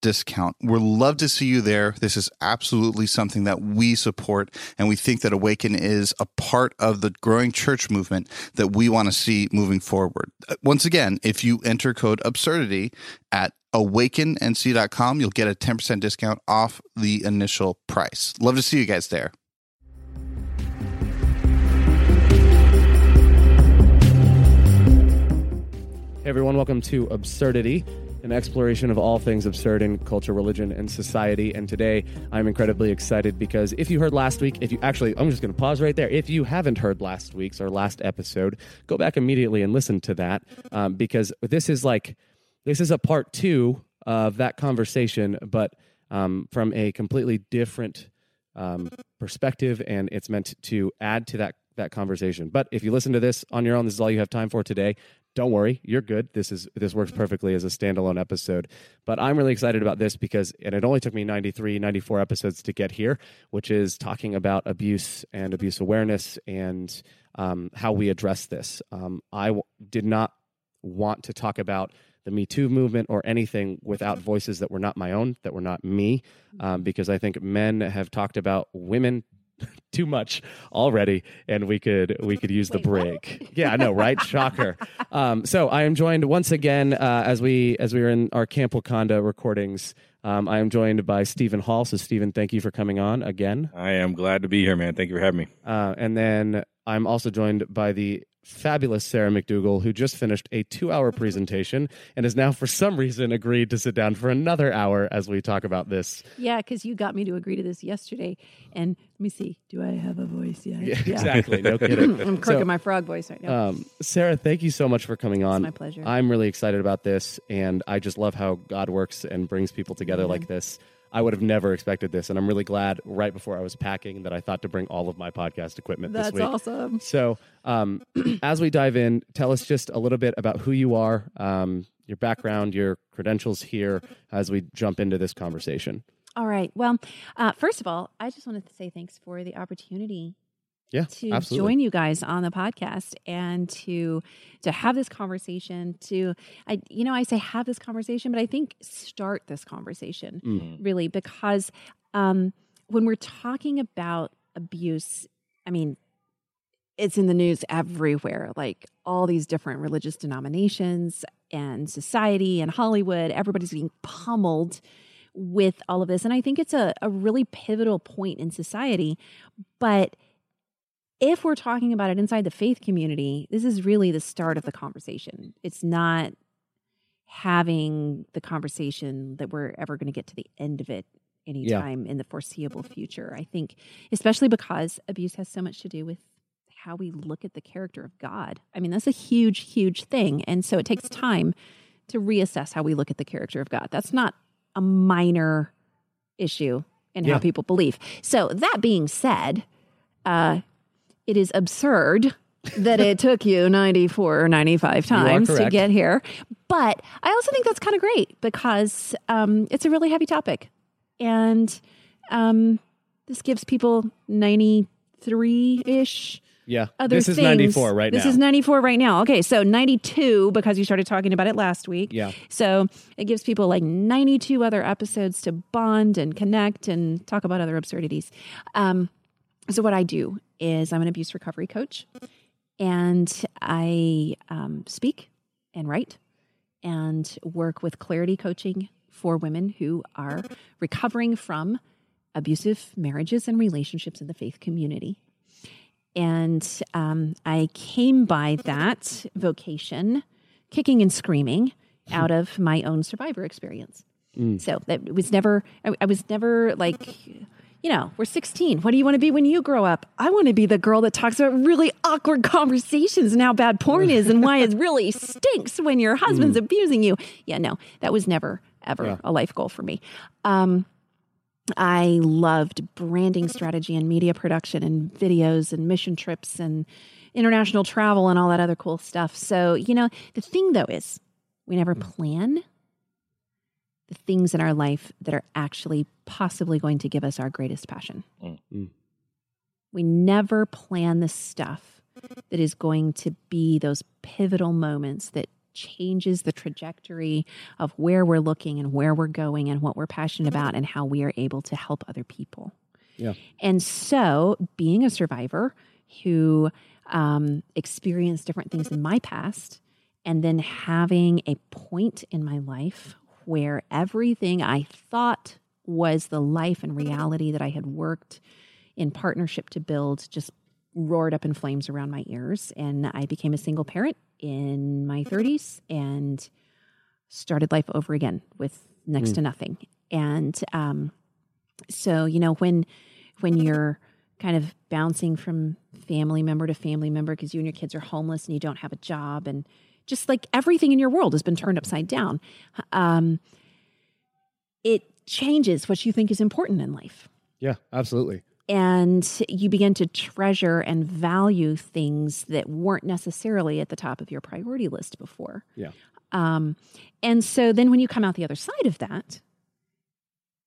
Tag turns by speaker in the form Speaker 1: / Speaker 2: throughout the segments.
Speaker 1: discount. We'd love to see you there. This is absolutely something that we support, and we think that Awaken is a part of the growing church movement that we want to see moving forward. Uh, once again, if you enter code absurdity at awakennc.com, you'll get a 10% discount off the initial price. Love to see you guys there.
Speaker 2: Hey everyone, welcome to Absurdity an exploration of all things absurd in culture, religion, and society. And today I'm incredibly excited because if you heard last week, if you actually, I'm just going to pause right there. If you haven't heard last week's or last episode, go back immediately and listen to that um, because this is like, this is a part two of that conversation, but um, from a completely different um, perspective, and it's meant to add to that that conversation. But if you listen to this on your own, this is all you have time for today don't worry, you're good. This is this works perfectly as a standalone episode. But I'm really excited about this because and it only took me 93, 94 episodes to get here, which is talking about abuse and abuse awareness and um, how we address this. Um, I w- did not want to talk about the Me Too movement or anything without voices that were not my own, that were not me, um, because I think men have talked about women too much already and we could we could use Wait, the break. What? yeah i know right? Shocker. Um, so i am joined once again uh, as we as we were in our camp Wakonda recordings um, i am joined by stephen hall. So stephen thank you for coming on again.
Speaker 3: I am glad to be here man. Thank you for having me.
Speaker 2: Uh, and then i'm also joined by the fabulous Sarah McDugal, who just finished a two hour presentation and has now, for some reason, agreed to sit down for another hour as we talk about this.
Speaker 4: Yeah, because you got me to agree to this yesterday. And let me see, do I have a voice yet?
Speaker 2: Yeah, yeah. exactly. No kidding.
Speaker 4: I'm croaking so, my frog voice right now. Um,
Speaker 2: Sarah, thank you so much for coming on.
Speaker 4: It's my pleasure.
Speaker 2: I'm really excited about this, and I just love how God works and brings people together like this. I would have never expected this, and I'm really glad. Right before I was packing, that I thought to bring all of my podcast equipment
Speaker 4: That's
Speaker 2: this week.
Speaker 4: That's awesome.
Speaker 2: So, um, as we dive in, tell us just a little bit about who you are, um, your background, your credentials here, as we jump into this conversation.
Speaker 4: All right. Well, uh, first of all, I just wanted to say thanks for the opportunity
Speaker 2: yeah,
Speaker 4: to
Speaker 2: absolutely.
Speaker 4: join you guys on the podcast and to to have this conversation to I you know I say have this conversation but I think start this conversation mm. really because um when we're talking about abuse I mean it's in the news everywhere like all these different religious denominations and society and Hollywood everybody's being pummeled with all of this and I think it's a, a really pivotal point in society but if we're talking about it inside the faith community, this is really the start of the conversation. It's not having the conversation that we're ever going to get to the end of it anytime yeah. in the foreseeable future. I think, especially because abuse has so much to do with how we look at the character of God. I mean, that's a huge, huge thing. And so it takes time to reassess how we look at the character of God. That's not a minor issue in yeah. how people believe. So, that being said, uh, it is absurd that it took you 94 or 95 times to get here. But I also think that's kind of great because um, it's a really heavy topic. And um, this gives people 93 ish.
Speaker 2: Yeah. Other this things. is 94 right
Speaker 4: this
Speaker 2: now.
Speaker 4: This is 94 right now. Okay. So 92 because you started talking about it last week.
Speaker 2: Yeah.
Speaker 4: So it gives people like 92 other episodes to bond and connect and talk about other absurdities. Um, so what I do is I'm an abuse recovery coach, and I um, speak and write and work with clarity coaching for women who are recovering from abusive marriages and relationships in the faith community. And um, I came by that vocation kicking and screaming out of my own survivor experience.
Speaker 2: Mm.
Speaker 4: So that was never, I, I was never like, you know, we're 16. What do you want to be when you grow up? I want to be the girl that talks about really awkward conversations and how bad porn is and why it really stinks when your husband's abusing you. Yeah, no, that was never, ever
Speaker 2: Yeah.
Speaker 4: a life goal for me. Um, I loved branding strategy and media production and videos and mission trips and international travel and all that other cool stuff. So, you know, the thing though is we never plan the things in our life that are actually possibly going to give us our greatest passion.
Speaker 3: Mm.
Speaker 2: Mm.
Speaker 4: We never plan the stuff that is going to be those pivotal moments that changes the trajectory of where we're looking and where we're going and what we're passionate about and how we are able to help other people.
Speaker 2: Yeah.
Speaker 4: And so, being a survivor who um, experienced different things in my past, and then having a point in my life where everything I thought was the life and reality that I had worked in partnership to build just roared up in flames around my ears. And I became a single parent in my 30s and started life over again with next
Speaker 2: Mm.
Speaker 4: to nothing. And um, so, you know, when when you're kind of bouncing from family member to family member because you and your kids are homeless and you don't have a job and just like everything in your world has been turned upside down um, it changes what you think is important in life
Speaker 2: Yeah, absolutely.
Speaker 4: and you begin to treasure and value things that weren't necessarily at the top of your priority list before.
Speaker 2: Yeah.
Speaker 4: Um, and so then when you come out the other side of that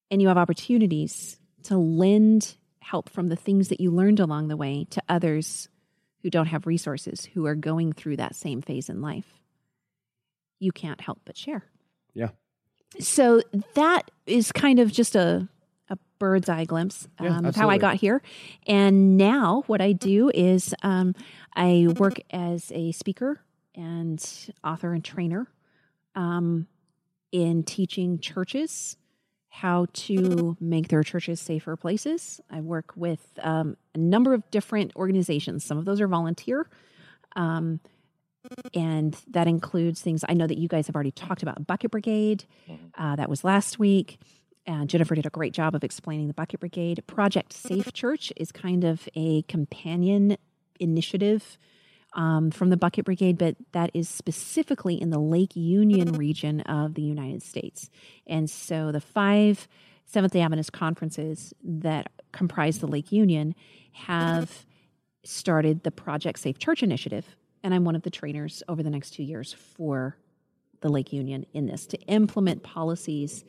Speaker 4: and you have opportunities to lend help from the things that you learned along the way to others who don't have resources, who are going through that same phase in life, you can't help but share.
Speaker 2: Yeah.
Speaker 4: So that is kind of just a a bird's eye glimpse
Speaker 2: Yeah,
Speaker 4: um, of how I got here. And now what I do is um, I work as a speaker and author and trainer um, in teaching churches how to make their churches safer places. I work with um, a number of different organizations. Some of those are volunteer. Um, and that includes things I know that you guys have already talked about Bucket Brigade. Uh, that was last week. Uh, Jennifer did a great job of explaining the Bucket Brigade. Project Safe Church is kind of a companion initiative um, from the Bucket Brigade, but that is specifically in the Lake Union region of the United States. And so the five Seventh day Adventist conferences that comprise the Lake Union have started the Project Safe Church initiative. And I'm one of the trainers over the next two years for the Lake Union in this to implement policies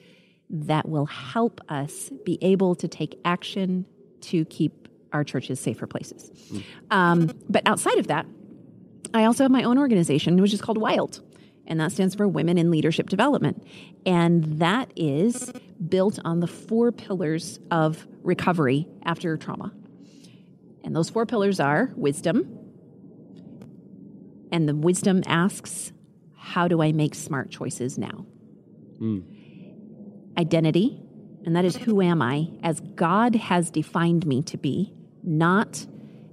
Speaker 4: that will help us be able to take action to keep our churches safer places. Um, but outside of that, I also have my own organization, which is called WILD, and that stands for Women in Leadership Development. And that is built on the four pillars of recovery after trauma. And those four pillars are wisdom. And the wisdom asks, How do I make smart choices now?
Speaker 2: Mm.
Speaker 4: Identity, and that is who am I as God has defined me to be, not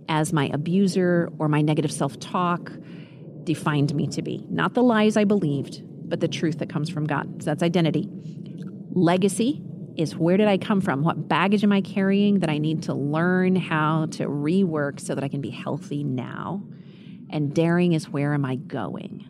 Speaker 4: as my abuser or my negative self talk defined me to be. Not the lies I believed, but the truth that comes from God. So that's identity. Legacy is where did I come from? What baggage am I carrying that I need to learn how to rework so that I can be healthy now? And daring is where am I going?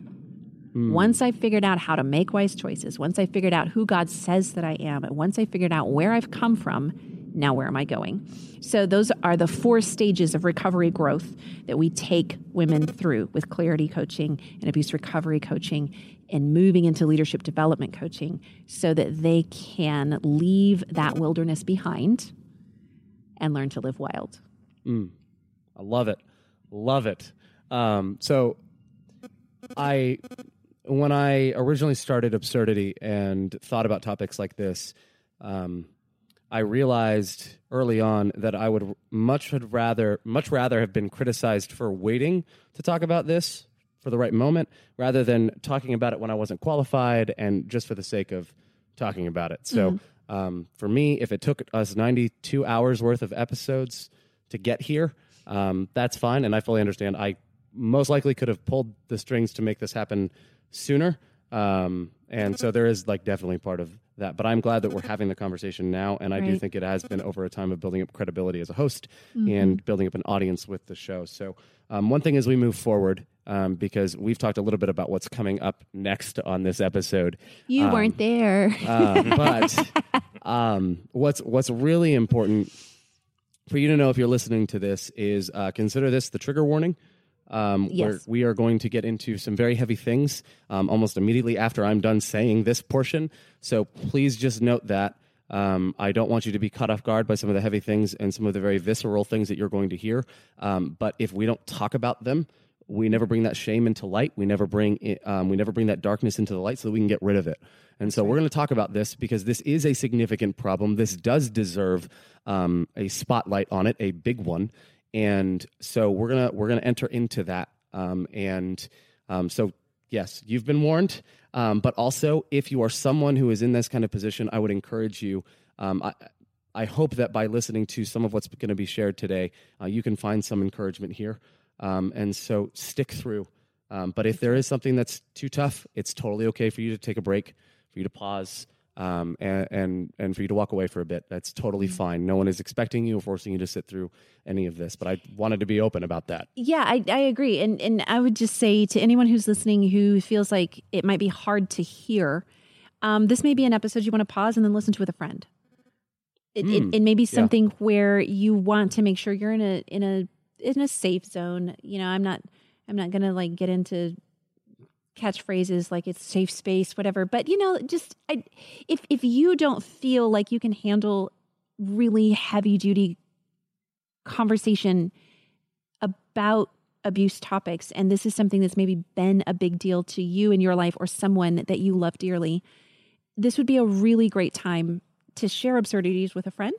Speaker 2: Mm.
Speaker 4: Once I figured out how to make wise choices, once I figured out who God says that I am, and once I figured out where I've come from, now where am I going? So, those are the four stages of recovery growth that we take women through with clarity coaching and abuse recovery coaching and moving into leadership development coaching so that they can leave that wilderness behind and learn to live wild.
Speaker 2: Mm. I love it. Love it. Um, so I when I originally started absurdity and thought about topics like this, um, I realized early on that I would much had rather much rather have been criticized for waiting to talk about this for the right moment rather than talking about it when I wasn't qualified and just for the sake of talking about it. So um, for me, if it took us 92 hours worth of episodes to get here, um, that's fine, and I fully understand. I most likely could have pulled the strings to make this happen sooner. Um, and so there is like definitely part of that. But I'm glad that we're having the conversation now. And I do think it has been over a time of building up credibility as a host and building up an audience with the show. So um, one thing as we move forward, um, because we've talked a little bit about what's coming up next on this episode.
Speaker 4: You
Speaker 2: Um,
Speaker 4: weren't there.
Speaker 2: Uh, but um, what's what's really important for you to know if you're listening to this is uh, consider this the trigger warning. Um,
Speaker 4: Yes.
Speaker 2: we are going to get into some very heavy things um, almost immediately after I'm done saying this portion. So please just note that. Um, I don't want you to be caught off guard by some of the heavy things and some of the very visceral things that you're going to hear. Um, but if we don't talk about them, we never bring that shame into light. We never bring it, um, we never bring that darkness into the light, so that we can get rid of it. And so we're going to talk about this because this is a significant problem. This does deserve um, a spotlight on it, a big one. And so we're gonna we're gonna enter into that. Um, and um, so yes, you've been warned. Um, but also, if you are someone who is in this kind of position, I would encourage you. Um, I, I hope that by listening to some of what's going to be shared today, uh, you can find some encouragement here. Um, and so stick through. Um, but if there is something that's too tough, it's totally okay for you to take a break, for you to pause, um, and, and and for you to walk away for a bit. That's totally fine. No one is expecting you or forcing you to sit through any of this. But I wanted to be open about that.
Speaker 4: Yeah, I, I agree. And and I would just say to anyone who's listening who feels like it might be hard to hear, um, this may be an episode you want to pause and then listen to with a friend. It,
Speaker 2: Hmm.
Speaker 4: it, it may be something where you want to make sure you're in a in a in a safe zone. You know, I'm not I'm not gonna like get into catchphrases like it's safe space, whatever. But you know, just I, if if you don't feel like you can handle really heavy duty conversation about abuse topics and this is something that's maybe been a big deal to you in your life or someone that you love dearly this would be a really great time to share absurdities with a friend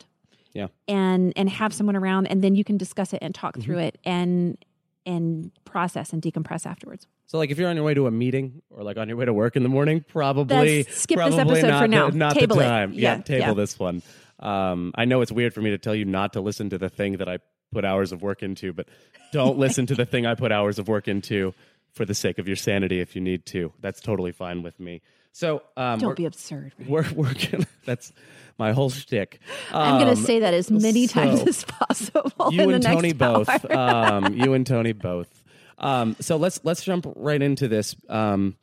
Speaker 2: Yeah.
Speaker 4: and and have someone around and then you can discuss it and talk through
Speaker 2: Mm-hmm.
Speaker 4: it and and process and decompress afterwards
Speaker 2: So, like, if you're on your way to a meeting or like on your way to work in the morning, probably
Speaker 4: That's- skip this episode
Speaker 2: not
Speaker 4: for now.
Speaker 2: The, not
Speaker 4: Table
Speaker 2: the
Speaker 4: it.
Speaker 2: time.
Speaker 4: Yeah,
Speaker 2: table
Speaker 4: yeah.
Speaker 2: this one. Um, I know it's weird for me to tell you not to listen to the thing that I put hours of work into, but don't listen to the thing I put hours of work into for the sake of your sanity if you need to. That's totally fine with me. So, um,
Speaker 4: don't be absurd
Speaker 2: we're, we're gonna, that's my whole shtick.
Speaker 4: i'm going
Speaker 2: Um,
Speaker 4: to say that as many times as possible
Speaker 2: you
Speaker 4: in the
Speaker 2: and
Speaker 4: next
Speaker 2: Tony both. um, you and Tony both. Um, so let's let's jump right into this. Um,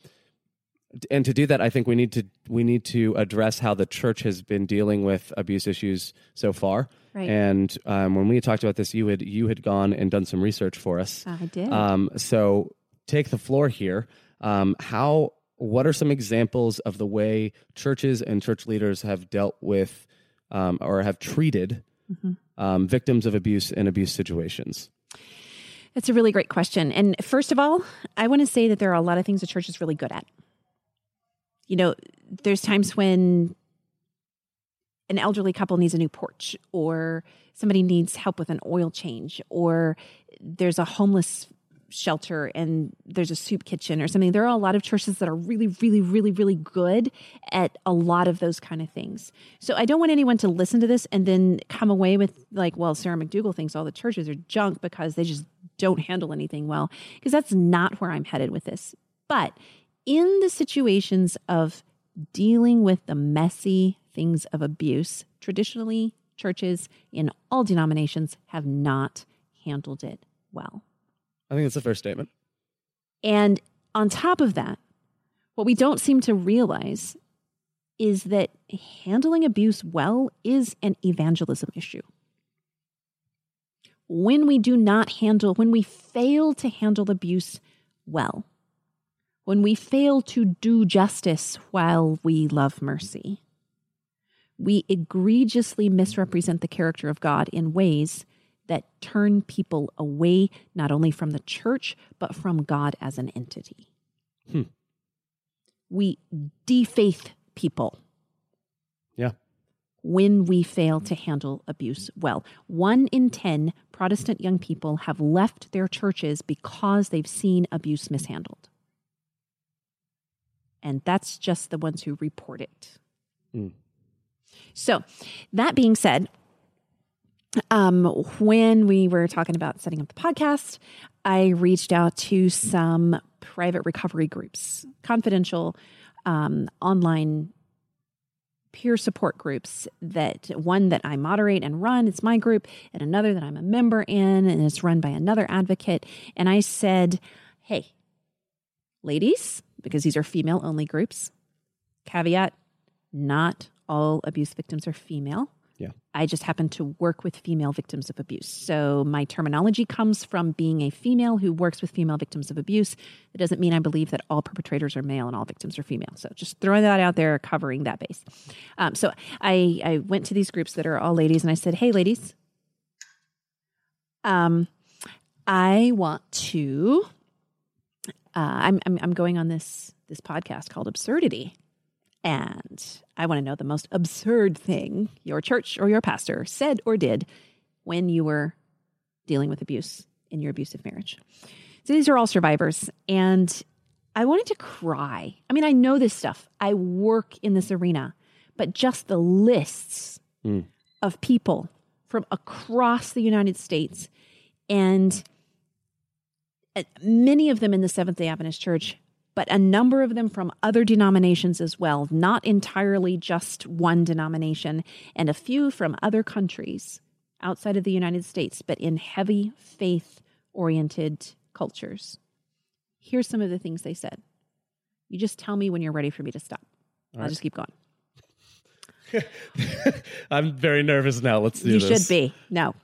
Speaker 2: and to do that, I think we need to we need to address how the church has been dealing with abuse issues so far.
Speaker 4: Right.
Speaker 2: And um, when we talked about this, you had you had gone and done some research for us.
Speaker 4: i did
Speaker 2: Um, so take the floor here. Um, how? What are some examples of the way churches and church leaders have dealt with um, or have treated
Speaker 4: Mm-hmm.
Speaker 2: um, victims of abuse and abuse situations?
Speaker 4: That's a really great question. And first of all, I want to say that there are a lot of things the church is really good at. You know, there's times when an elderly couple needs a new porch, or somebody needs help with an oil change, or there's a homeless shelter and there's a soup kitchen or something. There are a lot of churches that are really, really, really, really good at a lot of those kind of things. So I don't want anyone to listen to this and then come away with like, well, Sarah McDugal thinks all the churches are junk because they just don't handle anything well, because that's not where I'm headed with this. But in the situations of dealing with the messy things of abuse, traditionally, churches in all denominations have not handled it well.
Speaker 2: I think that's a fair statement.
Speaker 4: And on top of that, what we don't seem to realize is that handling abuse well is an evangelism issue. When we do not handle, when we fail to handle abuse well, when we fail to do justice while we love mercy, we egregiously misrepresent the character of God in ways that turn people away not only from the church, but from God as an entity.
Speaker 2: Hmm.
Speaker 4: We defaith people.
Speaker 2: Yeah.
Speaker 4: when we fail to handle abuse well. One in 10 Protestant young people have left their churches because they've seen abuse mishandled. And that's just the ones who report it.
Speaker 2: Mm.
Speaker 4: So, that being said, um, when we were talking about setting up the podcast, I reached out to some private recovery groups, confidential um, online peer support groups that one that I moderate and run, it's my group, and another that I'm a member in, and it's run by another advocate. And I said, hey, ladies, because these are female only groups, caveat, not all abuse victims are female.
Speaker 2: Yeah.
Speaker 4: I just happen to work with female victims of abuse. So my terminology comes from being a female who works with female victims of abuse. It doesn't mean I believe that all perpetrators are male and all victims are female. So just throwing that out there, covering that base. Um, so I, I went to these groups that are all ladies and I said, hey, ladies, um, I want to. Uh, I'm, I'm I'm going on this this podcast called Absurdity, and I want to know the most absurd thing your church or your pastor said or did when you were dealing with abuse in your abusive marriage. So these are all survivors. And I wanted to cry. I mean, I know this stuff, I work in this arena, but just the lists
Speaker 2: Mm.
Speaker 4: of people from across the United States and uh, many of them in the Seventh day Adventist Church but a number of them from other denominations as well, not entirely just one denomination, and a few from other countries outside of the United States, but in heavy faith oriented cultures. Here's some of the things they said. You just tell me when you're ready for me to stop. I'll
Speaker 2: right.
Speaker 4: just keep going.
Speaker 2: I'm very nervous now. Let's do
Speaker 4: you
Speaker 2: this.
Speaker 4: should be. No,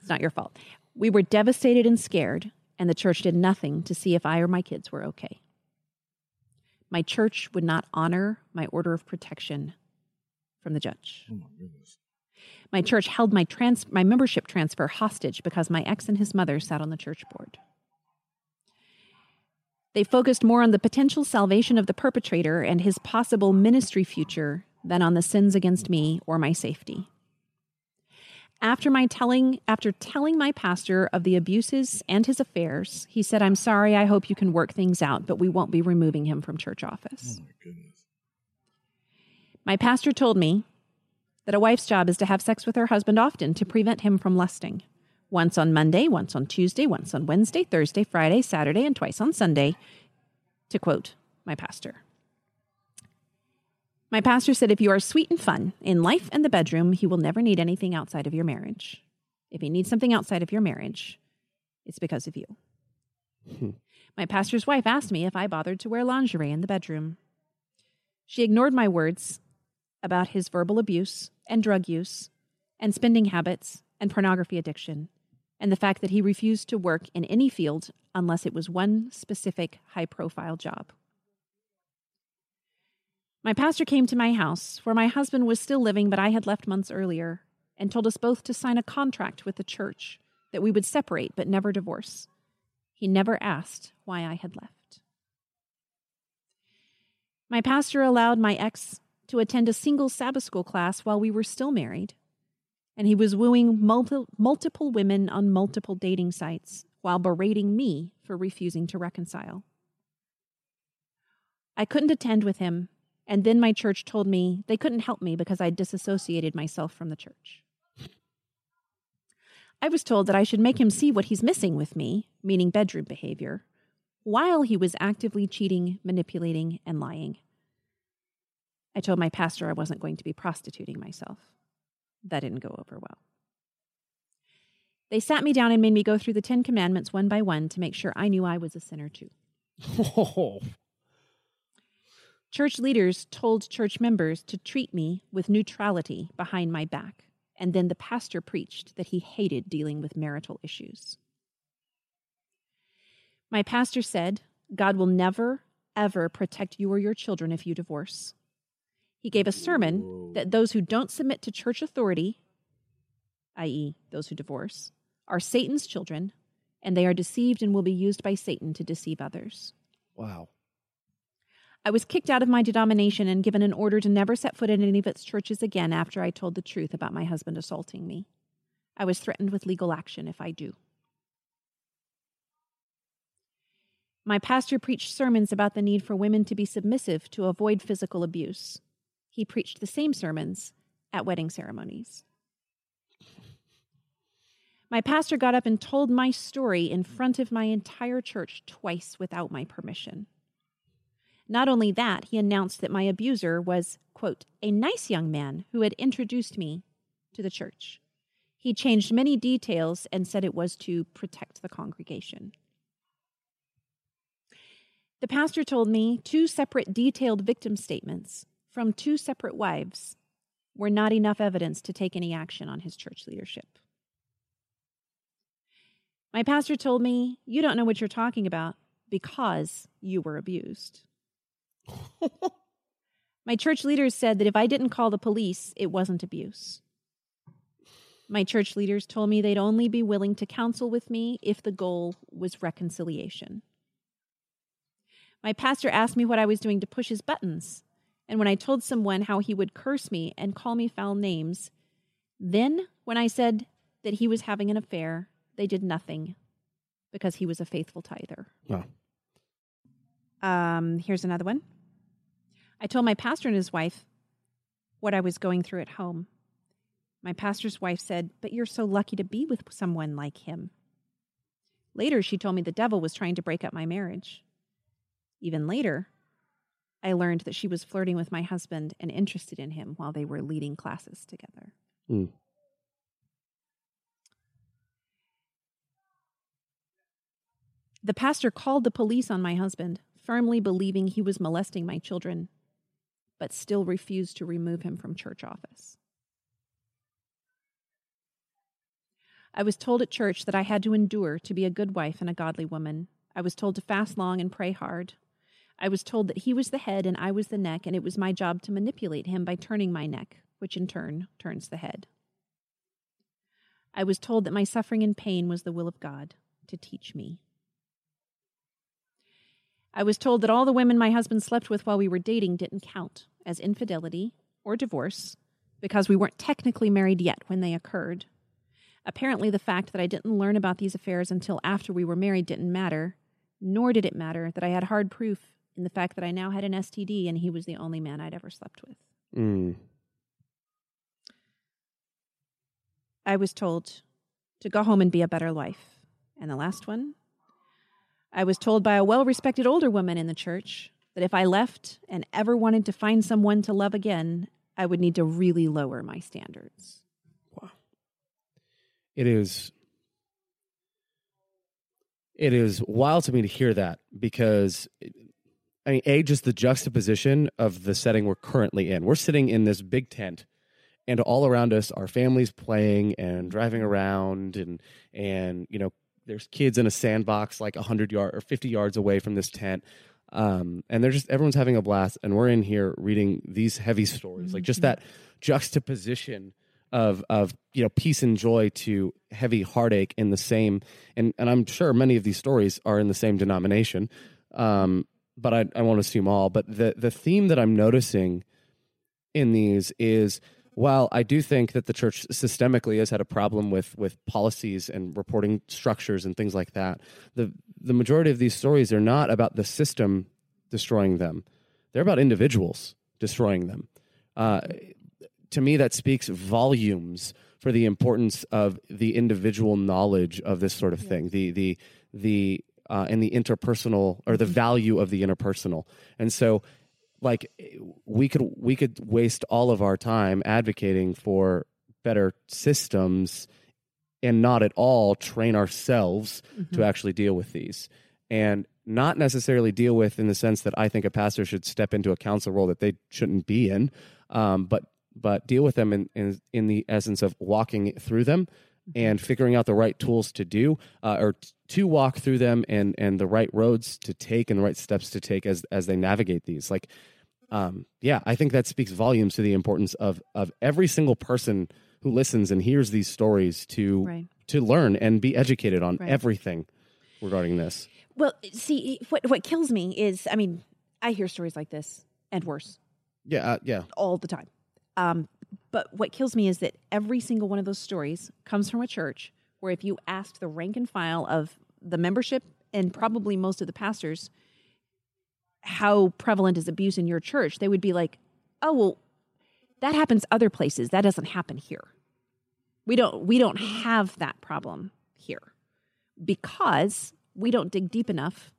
Speaker 4: it's not your fault. We were devastated and scared, and the church did nothing to see if I or my kids were okay. My church would not honor my order of protection from the judge.
Speaker 3: Oh my goodness.
Speaker 4: My church held my trans- my membership transfer hostage because my ex and his mother sat on the church board. They focused more on the potential salvation of the perpetrator and his possible ministry future than on the sins against me or my safety. After my telling after telling my pastor of the abuses and his affairs, he said, "I'm sorry. I hope you can work things out, but we won't be removing him from church office."
Speaker 3: Oh my goodness.
Speaker 4: My pastor told me that a wife's job is to have sex with her husband often to prevent him from lusting. Once on Monday, once on Tuesday, once on Wednesday, Thursday, Friday, Saturday, and twice on Sunday, to quote my pastor. My pastor said if you are sweet and fun in life and the bedroom, he will never need anything outside of your marriage. If he needs something outside of your marriage, it's because of you. Hmm. my pastor's wife asked me if I bothered to wear lingerie in the bedroom. She ignored my words about his verbal abuse and drug use and spending habits and pornography addiction and the fact that he refused to work in any field unless it was one specific high profile job. My pastor came to my house, where my husband was still living, but I had left months earlier, and told us both to sign a contract with the church that we would separate but never divorce. He never asked why I had left. My pastor allowed my ex to attend a single Sabbath school class while we were still married, and he was wooing multi- multiple women on multiple dating sites while berating me for refusing to reconcile. I couldn't attend with him, and then my church told me they couldn't help me because I disassociated myself from the church. I was told that I should make him see what he's missing with me, meaning bedroom behavior, while he was actively cheating, manipulating, and lying. I told my pastor I wasn't going to be prostituting myself. That didn't go over well. They sat me down and made me go through the Ten Commandments one by one to make sure I knew I was a sinner too.
Speaker 2: Oh,
Speaker 4: Church leaders told church members to treat me with neutrality behind my back, and then the pastor preached that he hated dealing with marital issues. My pastor said, God will never, ever protect you or your children if you divorce. He gave a sermon that those who don't submit to church authority, i.e., those who divorce, are Satan's children, and they are deceived and will be used by Satan to deceive others.
Speaker 2: wow.
Speaker 4: I was kicked out of my denomination and given an order to never set foot in any of its churches again after I told the truth about my husband assaulting me. I was threatened with legal action if I do. My pastor preached sermons about the need for women to be submissive to avoid physical abuse. He preached the same sermons at wedding ceremonies. My pastor got up and told my story in front of my entire church twice without my permission. Not only that, he announced that my abuser was, quote, a nice young man who had introduced me to the church. He changed many details and said it was to protect the congregation. The pastor told me two separate detailed victim statements from two separate wives were not enough evidence to take any action on his church leadership. My pastor told me, You don't know what you're talking about because you were abused. My church leaders said that if I didn't call the police, it wasn't abuse. My church leaders told me they'd only be willing to counsel with me if the goal was reconciliation. My pastor asked me what I was doing to push his buttons, and when I told someone how he would curse me and call me foul names, then when I said that he was having an affair, they did nothing because he was a faithful tither.
Speaker 2: Wow.
Speaker 4: Um, here's another one. I told my pastor and his wife what I was going through at home. My pastor's wife said, But you're so lucky to be with someone like him. Later, she told me the devil was trying to break up my marriage. Even later, I learned that she was flirting with my husband and interested in him while they were leading classes together.
Speaker 2: Mm.
Speaker 4: The pastor called the police on my husband, firmly believing he was molesting my children, but still refused to remove him from church office. I was told at church that I had to endure to be a good wife and a godly woman. I was told to fast long and pray hard. I was told that he was the head and I was the neck, and it was my job to manipulate him by turning my neck, which in turn turns the head. I was told that my suffering and pain was the will of God to teach me. I was told that all the women my husband slept with while we were dating didn't count as infidelity or divorce because we weren't technically married yet when they occurred. Apparently, the fact that I didn't learn about these affairs until after we were married didn't matter, nor did it matter that I had hard proof in the fact that I now had an STD and he was the only man I'd ever slept with.
Speaker 2: Mm.
Speaker 4: I was told to go home and be a better wife. And the last one, I was told by a well respected older woman in the church that if I left and ever wanted to find someone to love again, I would need to really lower my standards.
Speaker 2: Wow. It is it is wild to me to hear that because I mean, a just the juxtaposition of the setting we're currently in. We're sitting in this big tent, and all around us are families playing and driving around, and and you know there's kids in a sandbox like 100 yard or 50 yards away from this tent um, and they're just everyone's having a blast and we're in here reading these heavy stories mm-hmm. like just that juxtaposition of of you know peace and joy to heavy heartache in the same and and I'm sure many of these stories are in the same denomination um, but I, I won't assume all but the the theme that I'm noticing in these is while I do think that the church systemically has had a problem with with policies and reporting structures and things like that, the the majority of these stories are not about the system destroying them; they're about individuals destroying them. Uh, to me, that speaks volumes for the importance of the individual knowledge of this sort of thing. The the the uh, and the interpersonal or the mm-hmm. value of the interpersonal. And so like we could we could waste all of our time advocating for better systems and not at all train ourselves mm-hmm. to actually deal with these and not necessarily deal with in the sense that I think a pastor should step into a counsel role that they shouldn't be in, um, but but deal with them in, in, in the essence of walking through them. And figuring out the right tools to do uh, or t- to walk through them and and the right roads to take and the right steps to take as as they navigate these like um, yeah, I think that speaks volumes to the importance of of every single person who listens and hears these stories to right. to learn and be educated on right. everything regarding this.
Speaker 4: Well, see, what what kills me is, I mean, I hear stories like this and worse
Speaker 2: Yeah, uh, yeah.
Speaker 4: all the time. Um, but what kills me is that every single one of those stories comes from a church where if you asked the rank and file of the membership and probably most of the pastors how prevalent is abuse in your church, they would be like, "Oh, well, that happens other places. That doesn't happen here. We don't we don't have that problem here because we don't dig deep enough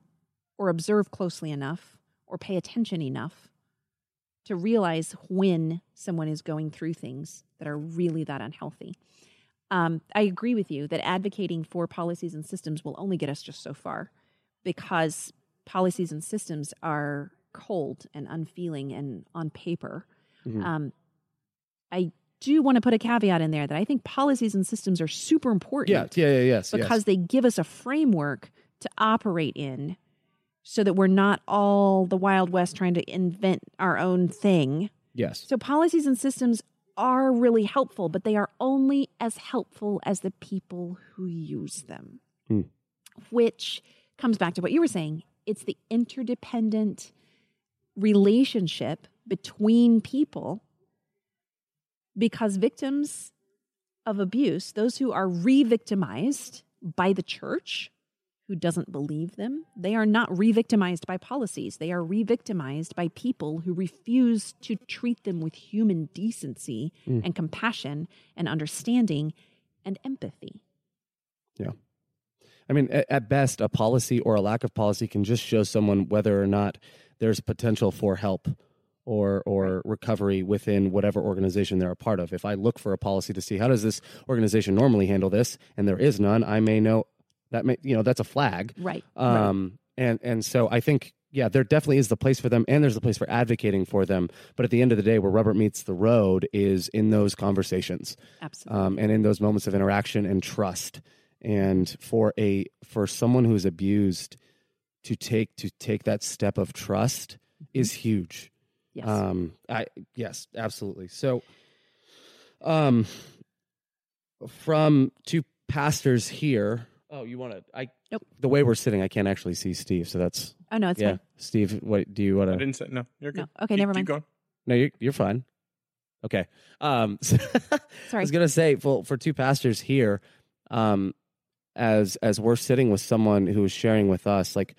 Speaker 4: or observe closely enough or pay attention enough to realize when someone is going through things that are really that unhealthy. Um, I agree with you that advocating for policies and systems will only get us just so far because policies and systems are cold and unfeeling and on paper.
Speaker 2: Mhm.
Speaker 4: Um, I do want to put a caveat in there that I think policies and systems are super important
Speaker 2: Yeah, yeah, yeah, yes.
Speaker 4: because
Speaker 2: yes.
Speaker 4: they give us a framework to operate in so that we're not all the Wild West trying to invent our own thing.
Speaker 2: yes.
Speaker 4: So, policies and systems are really helpful, but they are only as helpful as the people who use them,
Speaker 2: Hmm.
Speaker 4: which comes back to what you were saying. It's the interdependent relationship between people because victims of abuse, those who are re victimized by the church, who doesn't believe them, they are not re victimized by policies. They are re victimized by people who refuse to treat them with human decency
Speaker 2: Mm.
Speaker 4: and compassion and understanding and empathy. Yeah.
Speaker 2: I mean, at, at best, a policy or a lack of policy can just show someone whether or not there's potential for help or or recovery within whatever organization they're a part of. If I look for a policy to see how does this organization normally handle this, and there is none, I may know that may you know that's a flag.
Speaker 4: Right. right.
Speaker 2: Um, and and so I think yeah, there definitely is the place for them, and there's the place for advocating for them. But at the end of the day, where rubber meets the road is in those conversations
Speaker 4: Absolutely.
Speaker 2: um, and in those moments of interaction and trust. And for a for someone who's abused to take to take that step of trust is huge.
Speaker 4: yes.
Speaker 2: Um, I yes, absolutely. So, um, from two pastors here. Oh, you want to? I
Speaker 4: Nope.
Speaker 2: The way we're sitting, I can't actually see Steve. So that's
Speaker 4: oh, no, it's
Speaker 2: yeah.
Speaker 4: fine.
Speaker 2: Steve, what do you want to?
Speaker 3: I didn't say no. You're
Speaker 4: No.
Speaker 3: good.
Speaker 4: Okay,
Speaker 3: Keep-
Speaker 4: never
Speaker 3: keep
Speaker 4: mind.
Speaker 3: going.
Speaker 2: No, you're you're fine. Okay. Um, so I was gonna say, for for two pastors here, um, as as we're sitting with someone who is sharing with us, like,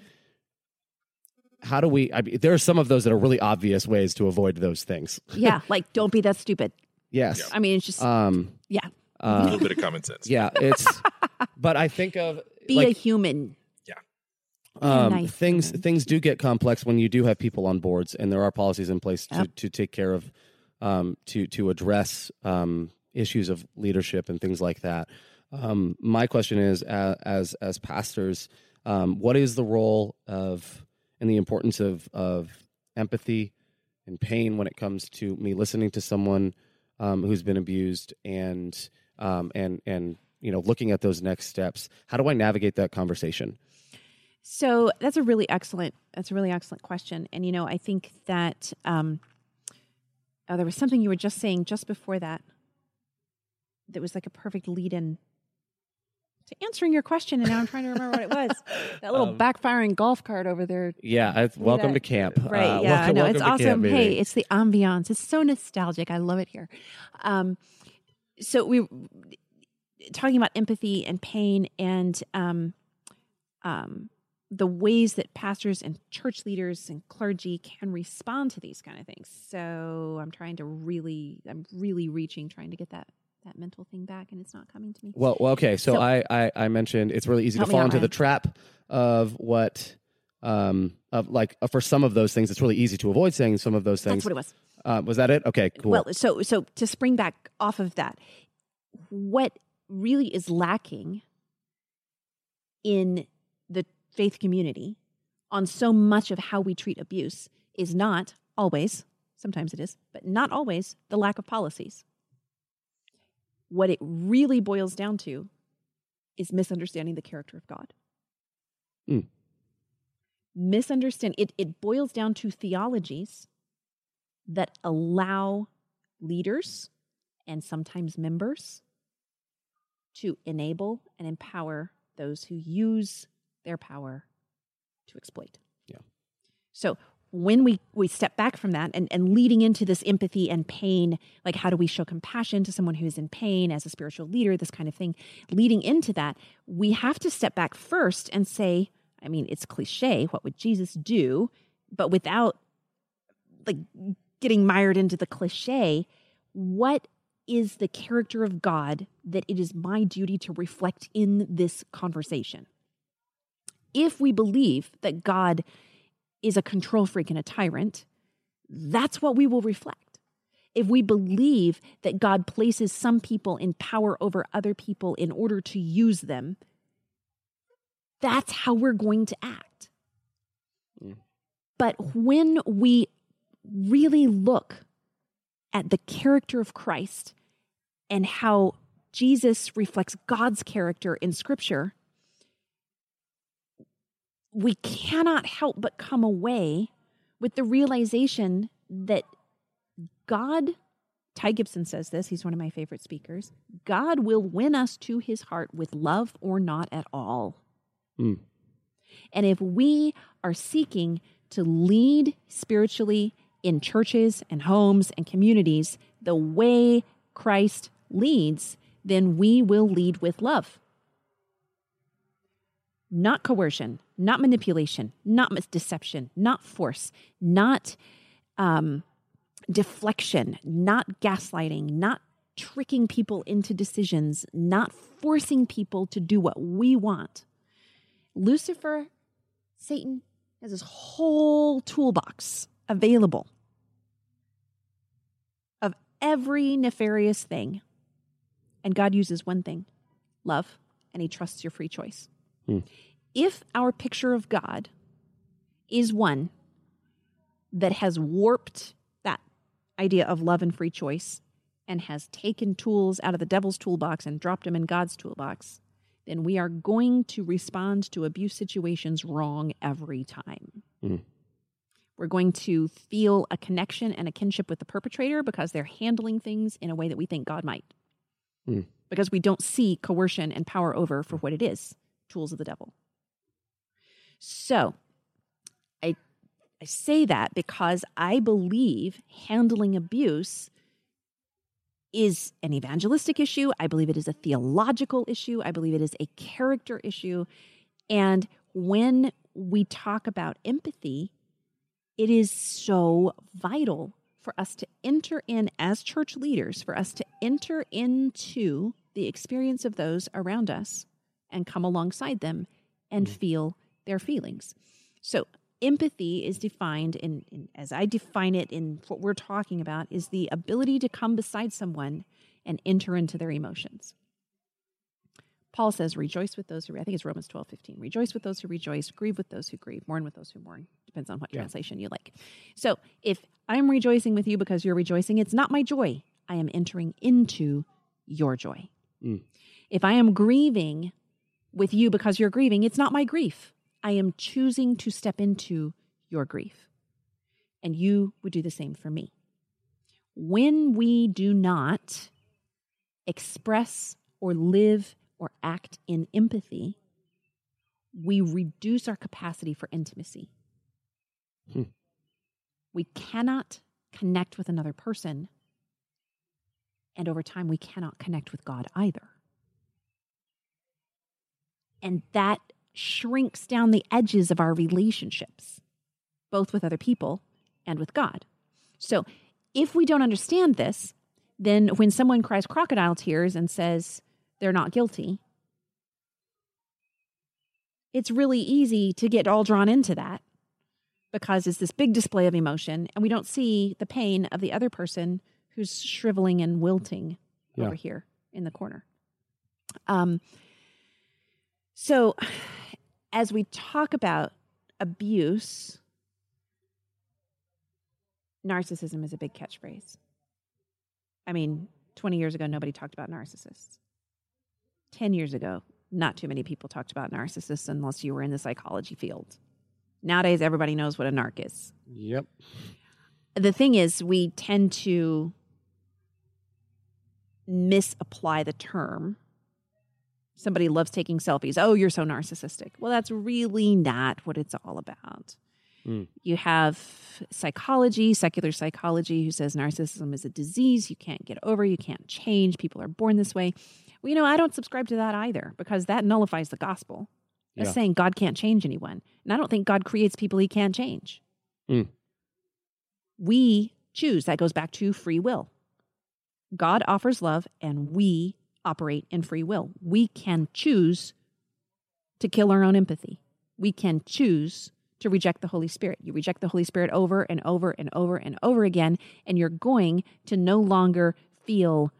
Speaker 2: how do we? I mean, there are some of those that are really obvious ways to avoid those things.
Speaker 4: yeah. Like, don't be that stupid.
Speaker 2: Yes.
Speaker 4: I mean, it's just,
Speaker 2: Um.
Speaker 4: yeah.
Speaker 5: a
Speaker 2: Uh,
Speaker 5: little bit of common sense.
Speaker 2: yeah. It's. But I think of
Speaker 4: Be
Speaker 2: like
Speaker 4: a human. Yeah.
Speaker 2: um,
Speaker 4: nice
Speaker 2: things
Speaker 4: human.
Speaker 2: things do get complex when you do have people on boards and there are policies in place to,
Speaker 4: Yep.
Speaker 2: to take care of um, to to address um, issues of leadership and things like that. Um, my question is, uh, as as pastors, um, what is the role of and the importance of of empathy and pain when it comes to me listening to someone um, who's been abused and um, and and you know looking at those next steps? How do I navigate that conversation?
Speaker 4: So that's a really excellent. That's a really excellent question, and you know, I think that um, oh, there was something you were just saying just before that that was like a perfect lead-in to answering your question, and now I'm trying to remember what it was. That little
Speaker 2: Um,
Speaker 4: backfiring golf cart over there.
Speaker 2: Yeah, I, welcome to camp.
Speaker 4: Right?
Speaker 2: Uh,
Speaker 4: yeah,
Speaker 2: welcome,
Speaker 4: I know it's awesome.
Speaker 2: camp,
Speaker 4: hey, it's the ambiance. It's so nostalgic. I love it here. Um, so we talking about empathy and pain and um, um, the ways that pastors and church leaders and clergy can respond to these kind of things. So I'm trying to really, I'm really reaching, trying to get that that mental thing back, and it's not coming to me.
Speaker 2: well, well, okay. So,
Speaker 4: So-
Speaker 2: I, I I mentioned it's really easy to fall
Speaker 4: out,
Speaker 2: into the trap of what um of like uh, for some of those things it's really easy to avoid saying some of those things.
Speaker 4: That's what it was.
Speaker 2: uh, was that it? Okay, cool.
Speaker 4: Well, so so to spring back off of that, what really is lacking in the faith community on so much of how we treat abuse is not always, sometimes it is, but not always the lack of policies. What it really boils down to is misunderstanding the character of God.
Speaker 2: Mm.
Speaker 4: Misunderstand it it boils down to theologies that allow leaders and sometimes members to enable and empower those who use their power to exploit.
Speaker 2: Yeah.
Speaker 4: So when we we step back from that and, and leading into this empathy and pain, like how do we show compassion to someone who's in pain as a spiritual leader, this kind of thing, leading into that, we have to step back first and say, I mean, it's cliche, what would Jesus do? But without like getting mired into the cliche, what is the character of God that it is my duty to reflect in this conversation? If we believe that God is a control freak and a tyrant, that's what we will reflect. If we believe that God places some people in power over other people in order to use them, that's how we're going to act. Mm. But when we really look at the character of Christ and how Jesus reflects God's character in Scripture, we cannot help but come away with the realization that God, Ty Gibson says this, he's one of my favorite speakers God will win us to his heart with love or not at all. Mm. And if we are seeking to lead spiritually in churches and homes and communities the way Christ leads, then we will lead with love. Not coercion, not manipulation, not deception, not force, not um, deflection, not gaslighting, not tricking people into decisions, not forcing people to do what we want. Lucifer, Satan, has this whole toolbox available every nefarious thing. And God uses one thing love, and He trusts your free choice. Hmm if our picture of God is one that has warped that idea of love and free choice and has taken tools out of the devil's toolbox and dropped them in God's toolbox, then we are going to respond to abuse situations wrong every time. Mm. We're going to feel a connection and a kinship with the perpetrator because they're handling things in a way that we think God might. Mm. Because we don't see coercion and power over for what it is tools of the devil. So I, I say that because I believe handling abuse is an evangelistic issue. I believe it is a theological issue. I believe it is a character issue. And when we talk about empathy, it is so vital for us to enter in as church leaders, for us to enter into the experience of those around us and come alongside them and mm. feel their feelings. So, empathy is defined in, in, as I define it in what we're talking about is the ability to come beside someone and enter into their emotions. Paul says, rejoice with those who, I think it's Romans 12, 15. Rejoice with those who rejoice, grieve with those who grieve, mourn with those who mourn. Depends on what yeah. translation you like. So if I'm rejoicing with you because you're rejoicing, it's not my joy. I am entering into your joy. Mm. If I am grieving with you because you're grieving, it's not my grief. I am choosing to step into your grief. And you would do the same for me. When we do not express or live or act in empathy, we reduce our capacity for intimacy. Hmm. We cannot connect with another person. And over time, we cannot connect with God either. And that shrinks down the edges of our relationships, both with other people and with God. So, if we don't understand this, then when someone cries crocodile tears and says they're not guilty, it's really easy to get all drawn into that because it's this big display of emotion and we don't see the pain of the other person who's shriveling and wilting yeah. over here in the corner. Um, so as we talk about abuse, narcissism is a big catchphrase. I mean, 20 years ago, nobody talked about narcissists. 10 years ago, not too many people talked about narcissists unless you were in the psychology field. Nowadays, everybody knows what a narc is.
Speaker 2: Yep.
Speaker 4: The thing is, we tend to misapply the term somebody loves taking selfies. Oh, you're so narcissistic. Well, that's really not what it's all about.
Speaker 2: Mm.
Speaker 4: You have psychology, secular psychology, who says narcissism is a disease you can't get over, you can't change, people are born this way. Well, you know, I don't subscribe to that either because that nullifies the gospel. That's
Speaker 2: Yeah.
Speaker 4: saying God can't change anyone. And I don't think God creates people he can't change.
Speaker 2: Mm.
Speaker 4: We choose. That goes back to free will. God offers love, and we operate in free will. We can choose to kill our own empathy. We can choose to reject the Holy Spirit. You reject the Holy Spirit over and over and over and over again, and you're going to no longer feel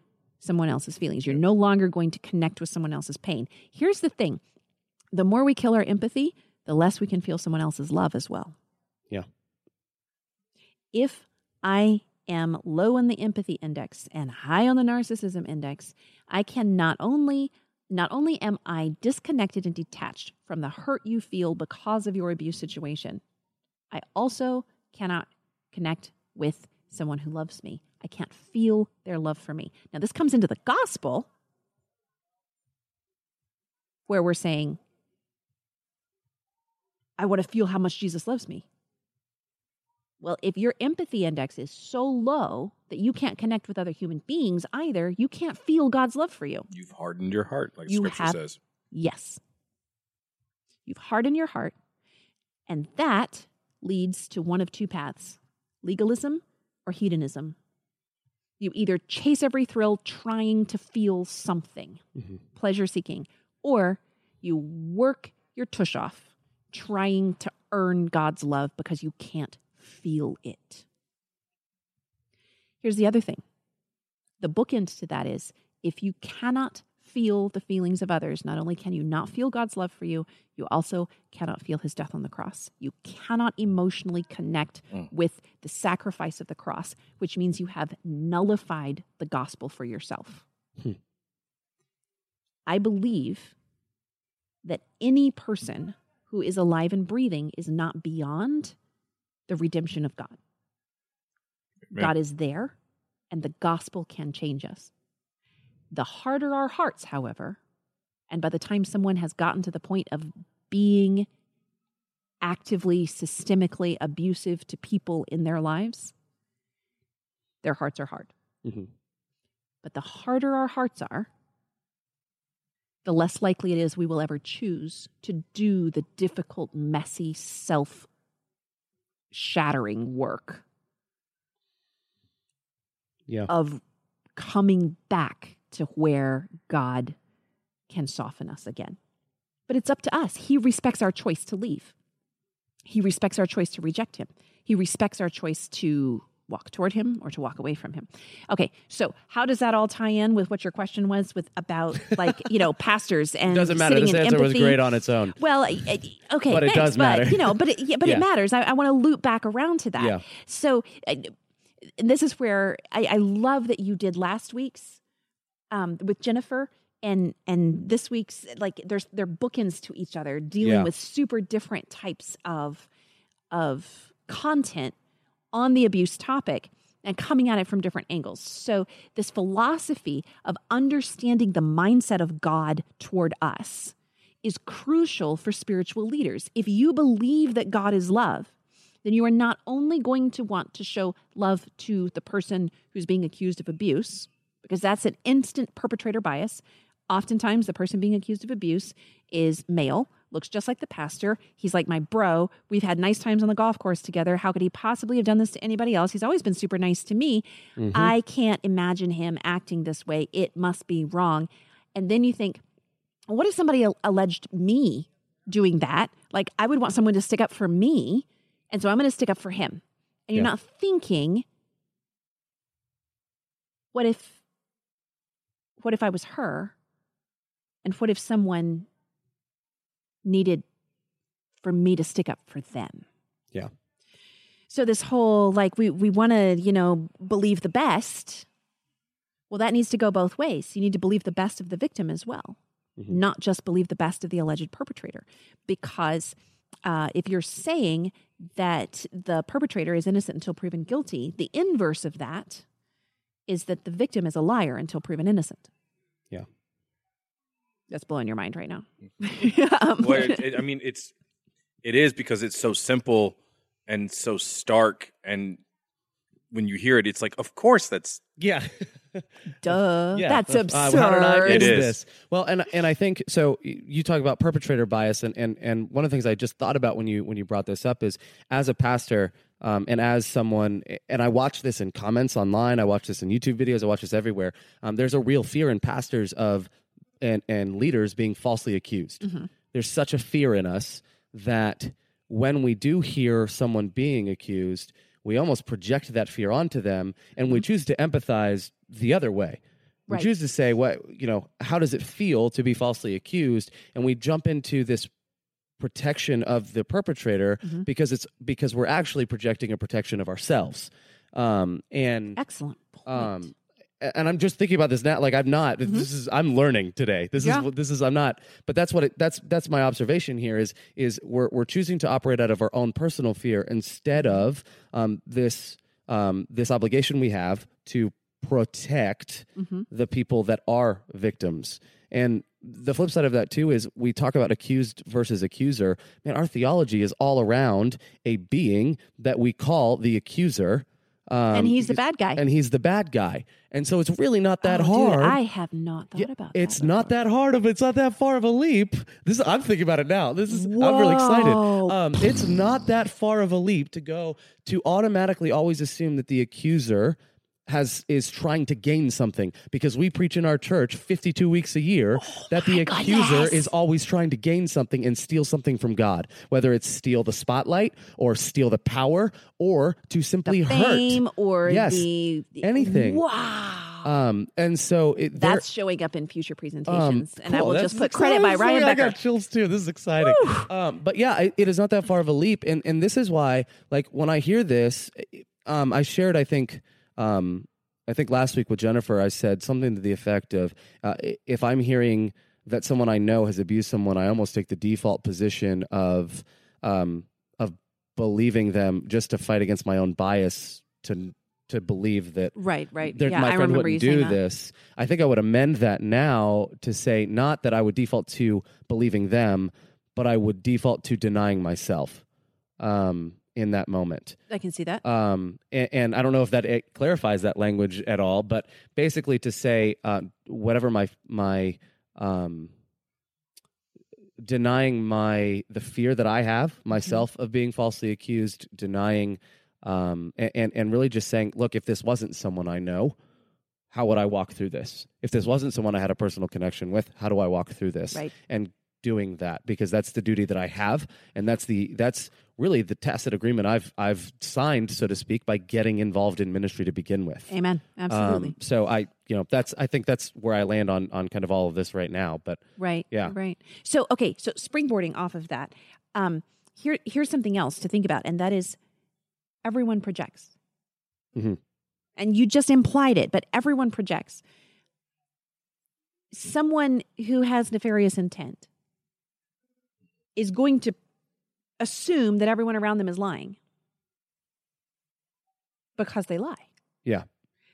Speaker 4: someone else's feelings. You're no longer going to connect with someone else's pain. Here's the thing the more we kill our empathy, the less we can feel someone else's love as well.
Speaker 2: Yeah.
Speaker 4: If I am low on the empathy index and high on the narcissism index, I can not only not only am I disconnected and detached from the hurt you feel because of your abuse situation, I also cannot connect with someone who loves me. I can't feel their love for me. Now, this comes into the gospel where we're saying, I want to feel how much Jesus loves me. Well, if your empathy index is so low that you can't connect with other human beings either, you can't feel God's love for you.
Speaker 3: You've hardened your heart, like
Speaker 4: You
Speaker 3: Scripture
Speaker 4: have-
Speaker 3: says.
Speaker 4: Yes. You've hardened your heart, and that leads to one of two paths legalism or hedonism. You either chase every thrill trying to feel something,
Speaker 2: Mhm.
Speaker 4: pleasure seeking, or you work your tush off trying to earn God's love because you can't feel it. Here's the other thing the bookend to that is if you cannot feel the feelings of others, not only can you not feel God's love for you, you also cannot feel his death on the cross. You cannot emotionally connect
Speaker 3: Mm.
Speaker 4: with the sacrifice of the cross, which means you have nullified the gospel for yourself.
Speaker 2: Hmm.
Speaker 4: I believe that any person who is alive and breathing is not beyond the redemption of God.
Speaker 3: Amen.
Speaker 4: God is there, and the gospel can change us. The harder our hearts, however, and by the time someone has gotten to the point of being actively, systemically abusive to people in their lives, their hearts are hard.
Speaker 2: Mhm.
Speaker 4: But the harder our hearts are, the less likely it is we will ever choose to do the difficult, messy, self shattering work
Speaker 2: Yeah.
Speaker 4: of coming back to where God can soften us again. But it's up to us. He respects our choice to leave. He respects our choice to reject him. He respects our choice to walk toward him or to walk away from him. Okay, so how does that all tie in with what your question was with about like, you know, pastors and
Speaker 2: Doesn't matter. This answer was great on its own.
Speaker 4: Well, okay,
Speaker 2: But it
Speaker 4: thanks,
Speaker 2: does matter.
Speaker 4: you know, but it, yeah, but
Speaker 2: Yeah.
Speaker 4: it matters. I, I want to loop back around to that.
Speaker 2: Yeah.
Speaker 4: So, uh, this is where I, I love that you did last week's um, with Jennifer, and and this week's like there's they're bookends to each other, dealing
Speaker 2: Yeah.
Speaker 4: with super different types of of content on the abuse topic and coming at it from different angles. So, this philosophy of understanding the mindset of God toward us is crucial for spiritual leaders. If you believe that God is love, then you are not only going to want to show love to the person who's being accused of abuse, because that's an instant perpetrator bias. Oftentimes, the person being accused of abuse is male, looks just like the pastor. He's like my bro. We've had nice times on the golf course together. How could he possibly have done this to anybody else? He's always been super nice to me. Mm-hmm. I can't imagine him acting this way. It must be wrong. And then you think, what if somebody alleged me doing that? Like, I would want someone to stick up for me. And so I'm going to stick up for him. And you're
Speaker 2: Yeah.
Speaker 4: not thinking, what if, what if I was her? And what if someone needed for me to stick up for them?
Speaker 2: Yeah.
Speaker 4: So this whole like we we want to, you know, believe the best. Well, that needs to go both ways. You need to believe the best of the victim as well,
Speaker 2: Mhm.
Speaker 4: not just believe the best of the alleged perpetrator. Because uh, if you're saying that the perpetrator is innocent until proven guilty, the inverse of that is that the victim is a liar until proven innocent.
Speaker 2: Yeah.
Speaker 4: That's blowing your mind right now. Um,
Speaker 3: Well, it, it- I mean, it's it is because it's so simple and so stark and when you hear it it's like of course that's
Speaker 2: Yeah.
Speaker 4: Duh.
Speaker 2: Yeah.
Speaker 4: That's
Speaker 2: Uh,
Speaker 4: absurd.
Speaker 2: how did I miss
Speaker 3: is.
Speaker 2: this? Well, and and I think so. You talk about perpetrator bias, and and and one of the things I just thought about when you when you brought this up is as a pastor. Um, and as someone, and I watch this in comments online, I watch this in YouTube videos, I watch this everywhere. Um, there's a real fear in pastors of and and leaders being falsely accused.
Speaker 4: Mm-hmm.
Speaker 2: There's such a fear in us that when we do hear someone being accused, we almost project that fear onto them, and we choose to empathize the other way. We
Speaker 4: Right.
Speaker 2: choose to say, "What you know? How does it feel to be falsely accused?" And we jump into this protection of the perpetrator
Speaker 4: Mhm.
Speaker 2: because it's because we're actually projecting a protection of ourselves. Um, and
Speaker 4: Excellent point.
Speaker 2: um, and I'm just thinking about this now. Like I'm not. This is I'm learning today. This
Speaker 4: Mm-hmm. Yeah.
Speaker 2: is this is. I'm not. But that's what it, that's that's my observation here. Is is we're we're choosing to operate out of our own personal fear instead of um, this um, this obligation we have to protect
Speaker 4: Mhm.
Speaker 2: the people that are victims. And the flip side of that too is we talk about accused versus accuser. Man, our theology is all around a being that we call the accuser. Um,
Speaker 4: and he's the bad guy.
Speaker 2: and he's the bad guy. And so it's really not that
Speaker 4: Oh,
Speaker 2: hard.
Speaker 4: Dude, I have not thought
Speaker 2: Yeah,
Speaker 4: about
Speaker 2: it's
Speaker 4: that.
Speaker 2: not that hard of it's not that far of a leap. This I'm thinking about it now. This is I'm really excited. Um, it's not that far of a leap to go to automatically always assume that the accuser has is trying to gain something because we preach in our church 52 weeks a year that the accuser
Speaker 4: goodness.
Speaker 2: is always trying to gain something and steal something from God whether it's steal the spotlight or steal the power or to simply
Speaker 4: the fame
Speaker 2: hurt
Speaker 4: or
Speaker 2: Yes,
Speaker 4: the
Speaker 2: anything.
Speaker 4: Wow.
Speaker 2: um and so it
Speaker 4: That's showing up in future
Speaker 2: um,
Speaker 4: presentations, and I will just put credit by
Speaker 2: exciting.
Speaker 4: Ryan
Speaker 2: I got chills too. This is exciting. Um, but yeah, it, it is not that far of a leap, and and this is why, like, when I hear this, um, I shared, I think, um, I think last week with Jennifer, I said something to the effect of, uh, if I'm hearing that someone I know has abused someone, I almost take the default position of, um, of believing them just to fight against my own bias to to believe that
Speaker 4: Right, right. yeah,
Speaker 2: my
Speaker 4: I
Speaker 2: friend wouldn't do this. I think I would amend that now to say not that I would default to believing them, but I would default to denying myself um, in that moment.
Speaker 4: I can see that.
Speaker 2: Um, and, and I don't know if that it clarifies that language at all, but basically to say uh, whatever my my um, denying my the fear that I have myself of being falsely accused, denying um, and and really just saying, look, if this wasn't someone I know, how would I walk through this? If this wasn't someone I had a personal connection with, how do I walk through this?
Speaker 4: Right.
Speaker 2: And doing that because that's the duty that I have, and that's the that's really the tacit agreement I've I've signed, so to speak, by getting involved in ministry to begin with.
Speaker 4: Amen. Absolutely.
Speaker 2: Um, so I, you know, that's I think that's where I land on on kind of all of this right now. But
Speaker 4: right.
Speaker 2: yeah.
Speaker 4: Right. So okay. So springboarding off of that, um, here here's something else to think about, and that is everyone projects.
Speaker 2: Mhm.
Speaker 4: And you just implied it, but everyone projects. Someone who has nefarious intent is going to assume that everyone around them is lying because they lie.
Speaker 2: Yeah.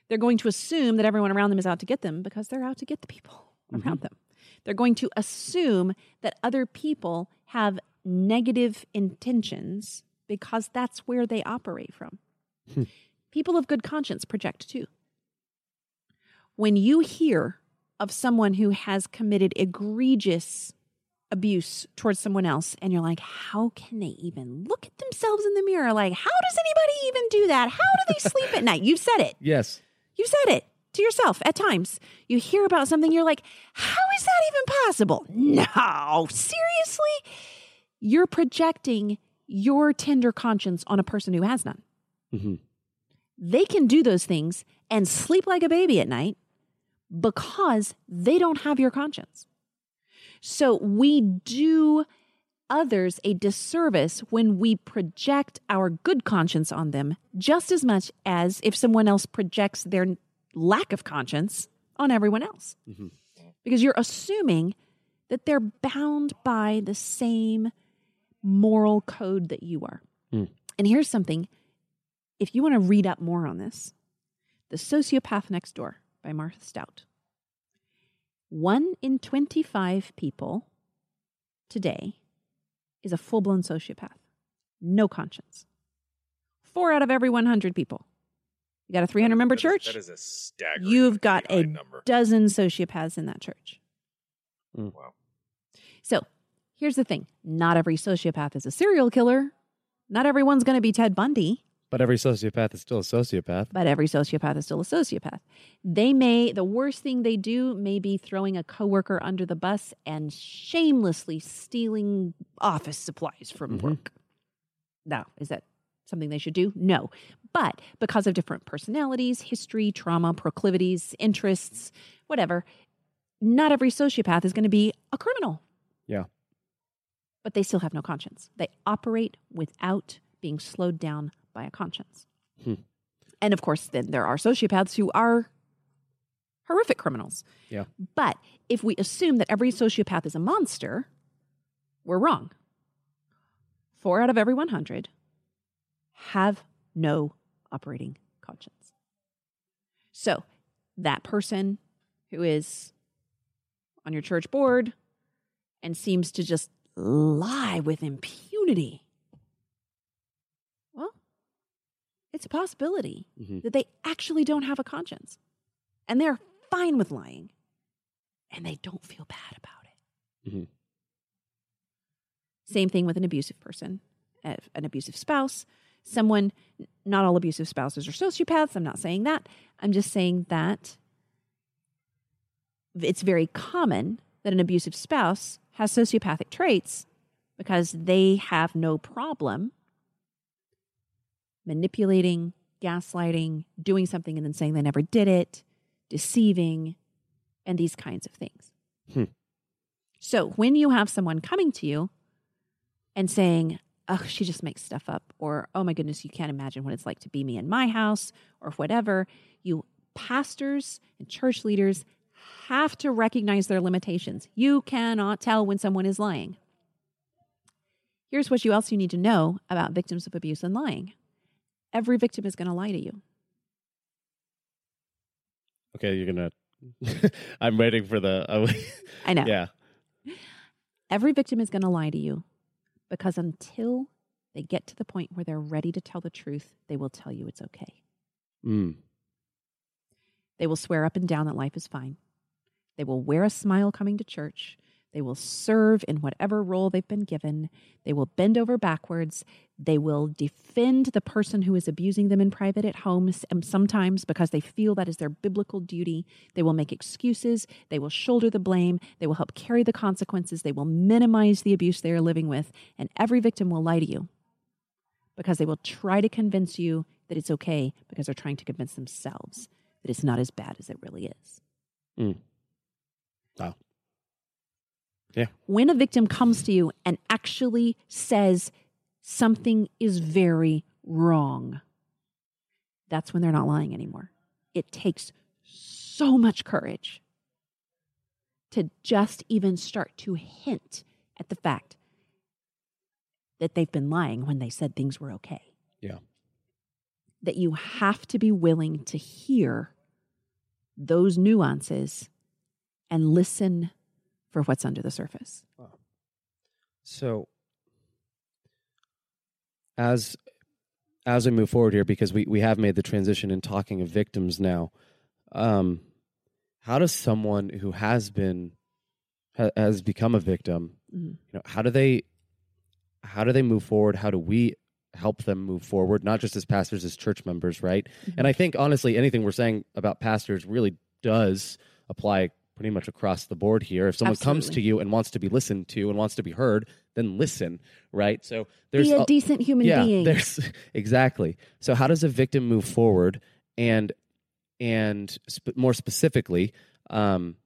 Speaker 4: They're going to assume that everyone around them is out to get them because they're out to get the people around mm-hmm. them. They're going to assume that other people have negative intentions because that's where they operate from. Hmm. people of good conscience project too. When you hear of someone who has committed egregious abuse towards someone else and you're like how can they even look at themselves in the mirror? Like how does anybody even do that? How do they sleep at night? You've said it.
Speaker 2: Yes,
Speaker 4: you said it to yourself at times. You hear about something you're like how is that even possible? No seriously? You're projecting your tender conscience on a person who has none.
Speaker 2: Hmm
Speaker 4: they can do those things and sleep like a baby at night because they don't have your conscience. So we do others a disservice when we project our good conscience on them just as much as if someone else projects their lack of conscience on everyone else.
Speaker 2: Mhm.
Speaker 4: Because you're assuming that they're bound by the same moral code that you are.
Speaker 2: Hmm.
Speaker 4: And here's something if you want to read up more on this, The Sociopath Next Door by Martha Stout. One in 25 people today is a full blown sociopath, no conscience. Four out of every 100 people. You got a 300 member
Speaker 3: That is-
Speaker 4: church.
Speaker 3: That is a staggering.
Speaker 4: You've got a
Speaker 3: number.
Speaker 4: dozen sociopaths in that church. Hmm.
Speaker 3: Wow.
Speaker 4: So here's the thing not every sociopath is a serial killer. Not everyone's going to be Ted Bundy,
Speaker 2: But every sociopath is still a sociopath.
Speaker 4: but every sociopath is still a sociopath. They may, the worst thing they do may be throwing a coworker under the bus and shamelessly stealing office supplies from
Speaker 2: Mhm.
Speaker 4: work. Now, is that something they should do? No. But because of different personalities, history, trauma, proclivities, interests, whatever, not every sociopath is going to be a criminal.
Speaker 2: Yeah.
Speaker 4: But they still have no conscience. They operate without being slowed down by a conscience.
Speaker 2: Hmm.
Speaker 4: And of course, then there are sociopaths who are horrific criminals.
Speaker 2: Yeah.
Speaker 4: But if we assume that every sociopath is a monster, we're wrong. Four out of every 100 have no operating conscience. So that person who is on your church board and seems to just lie with impunity. Well, it's a possibility
Speaker 2: Mhm.
Speaker 4: that they actually don't have a conscience and they're fine with lying and they don't feel bad about it.
Speaker 2: Mhm.
Speaker 4: Same thing with an abusive person, an abusive spouse, someone, not all abusive spouses are sociopaths. I'm not saying that. I'm just saying that it's very common that an abusive spouse has sociopathic traits because they have no problem manipulating, gaslighting, doing something and then saying they never did it, deceiving, and these kinds of things.
Speaker 2: Hmm.
Speaker 4: So when you have someone coming to you and saying, oh, she just makes stuff up, or oh my goodness, you can't imagine what it's like to be me in my house, or whatever, you pastors and church leaders have to recognize their limitations. You cannot tell when someone is lying. Here's what you else you need to know about victims of abuse and lying. Every victim is going to lie to you.
Speaker 2: Okay, you're gonna. I'm waiting for the.
Speaker 4: I know.
Speaker 2: yeah.
Speaker 4: Every victim is going to lie to you because until they get to the point where they're ready to tell the truth, they will tell you it's okay.
Speaker 2: Mm.
Speaker 4: They will swear up and down that life is fine. They will wear a smile coming to church. They will serve in whatever role they've been given. They will bend over backwards. They will defend the person who is abusing them in private at home, s- um, sometimes because they feel that is their biblical duty. They will make excuses. They will shoulder the blame. They will help carry the consequences. They will minimize the abuse they are living with. And every victim will lie to you because they will try to convince you that it's okay because they're trying to convince themselves that it's not as bad as it really is.
Speaker 2: Mm. Wow. Yeah.
Speaker 4: When a victim comes to you and actually says something is very wrong, that's when they're not lying anymore. It takes so much courage to just even start to hint at the fact that they've been lying when they said things were okay.
Speaker 2: Yeah.
Speaker 4: That you have to be willing to hear those nuances and listen for what's under the surface.
Speaker 2: So, as as we move forward here, because we we have made the transition in talking of victims now, um, how does someone who has been ha, has become a victim,
Speaker 4: Mhm.
Speaker 2: you know, how do they how do they move forward? How do we help them move forward? Not just as pastors, as church members, right? And I think honestly, anything we're saying about pastors really does apply pretty much across the board here. If someone comes to you and wants to be listened to and wants to be heard, then listen, right? So there's
Speaker 4: Be a
Speaker 2: a-
Speaker 4: decent human
Speaker 2: yeah,
Speaker 4: being.
Speaker 2: there's exactly. So how does a victim move forward and and sp- more specifically, um,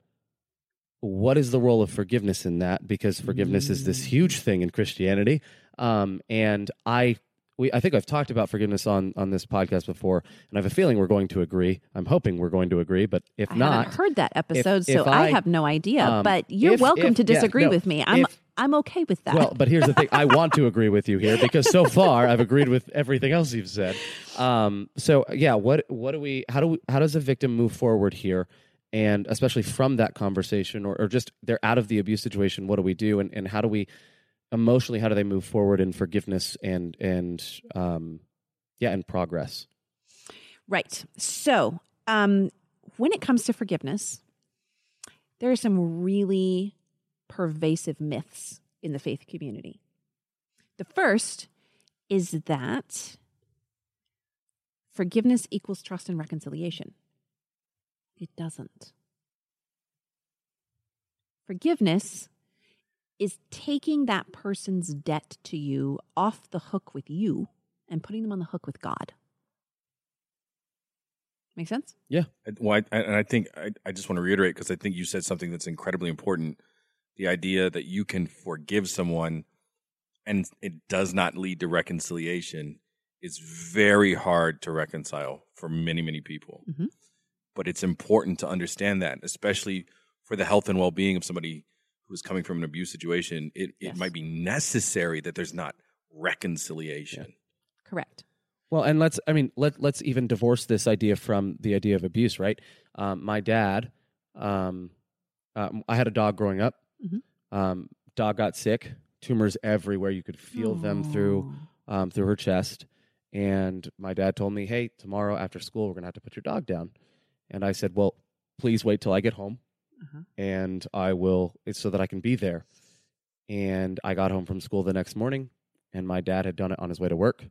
Speaker 2: what is the role of forgiveness in that? Because forgiveness is this huge thing in Christianity, um, and I. We, I think I've talked about forgiveness on, on this podcast before, and I have a feeling we're going to agree. I'm hoping we're going to agree, but if not,
Speaker 4: I
Speaker 2: not,
Speaker 4: haven't heard that episode, so
Speaker 2: if
Speaker 4: I,
Speaker 2: I-
Speaker 4: have no idea.
Speaker 2: um,
Speaker 4: but you're
Speaker 2: if-
Speaker 4: welcome
Speaker 2: if-
Speaker 4: to
Speaker 2: yeah,
Speaker 4: disagree
Speaker 2: no,
Speaker 4: with me. I'm
Speaker 2: if-
Speaker 4: I'm okay with that.
Speaker 2: Well, but here's the thing: I want to agree with you here because so far I've agreed with everything else you've said. Um, so yeah, what what do we? How do we, how does a victim move forward here? And especially from that conversation, or, or just they're out of the abuse situation, what do we do? And and how do we emotionally? How do they move forward in forgiveness and and um, Yeah, and progress.
Speaker 4: Right. So, um, when it comes to forgiveness, there are some really pervasive myths in the faith community. The first is that forgiveness equals trust and reconciliation. It doesn't. Forgiveness is taking that person's debt to you off the hook with you and putting them on the hook with God. Make sense?
Speaker 3: Yeah. Well, I, and I think I, I just want to reiterate because I think you said something that's incredibly important. The idea that you can forgive someone and it does not lead to reconciliation is very hard to reconcile for many, many people.
Speaker 4: Mhm.
Speaker 3: But it's important to understand that, especially for the health and well being of somebody who's coming from an abuse situation. It, it might be necessary that there's not reconciliation.
Speaker 4: Correct.
Speaker 2: Well, and let's I mean let let's even divorce this idea from the idea of abuse, right? Um, my dad, um, um, I had a dog growing up.
Speaker 4: Mhm.
Speaker 2: Um, dog got sick, tumors everywhere. You could feel them through um, through her chest. And my dad told me, "Hey, tomorrow after school, we're gonna have to put your dog down." And I said, "Well, please wait till I get home,
Speaker 4: Uh-huh.
Speaker 2: and I will, it's so that I can be there." And I got home from school the next morning, and my dad had done it on his way to work.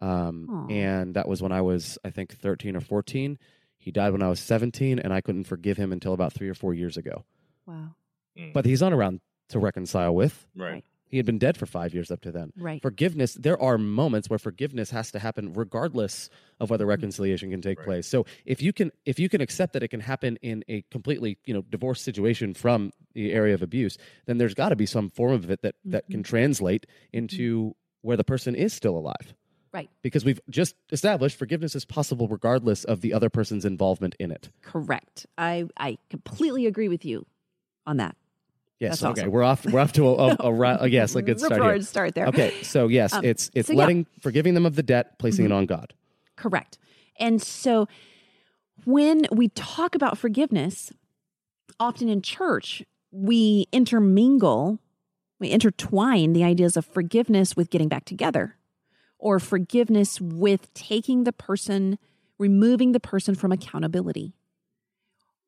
Speaker 2: Um, and that was when I was, I think, thirteen or fourteen. He died when I was seventeen, and I couldn't forgive him until about three or four years ago.
Speaker 4: Wow.
Speaker 3: Mm.
Speaker 2: But he's not around to reconcile with.
Speaker 3: right.
Speaker 2: He had been dead for five years up to then
Speaker 4: Right.
Speaker 2: forgiveness there are moments where forgiveness has to happen regardless of whether
Speaker 4: Mm-hmm.
Speaker 2: reconciliation can take
Speaker 3: Right.
Speaker 2: place so if you can if you can accept that it can happen in a completely you know divorce situation from the area of abuse then there's got to be some form of it that that
Speaker 4: Mm-hmm.
Speaker 2: can translate into where the person is still alive
Speaker 4: Right.
Speaker 2: because we've just established forgiveness is possible regardless of the other person's involvement in it
Speaker 4: Correct. I I completely agree with you on that.
Speaker 2: Yes
Speaker 4: That's
Speaker 2: okay
Speaker 4: awesome.
Speaker 2: we're off we're off to a, a, a, a yes a good start here.
Speaker 4: start there.
Speaker 2: okay so yes
Speaker 4: Um,
Speaker 2: it's it's
Speaker 4: so yeah.
Speaker 2: letting forgiving them of the debt placing
Speaker 4: Mm-hmm.
Speaker 2: it on god
Speaker 4: Correct. And so when we talk about forgiveness, often in church, we intermingle, we intertwine the ideas of forgiveness with getting back together or forgiveness with taking the person, removing the person from accountability.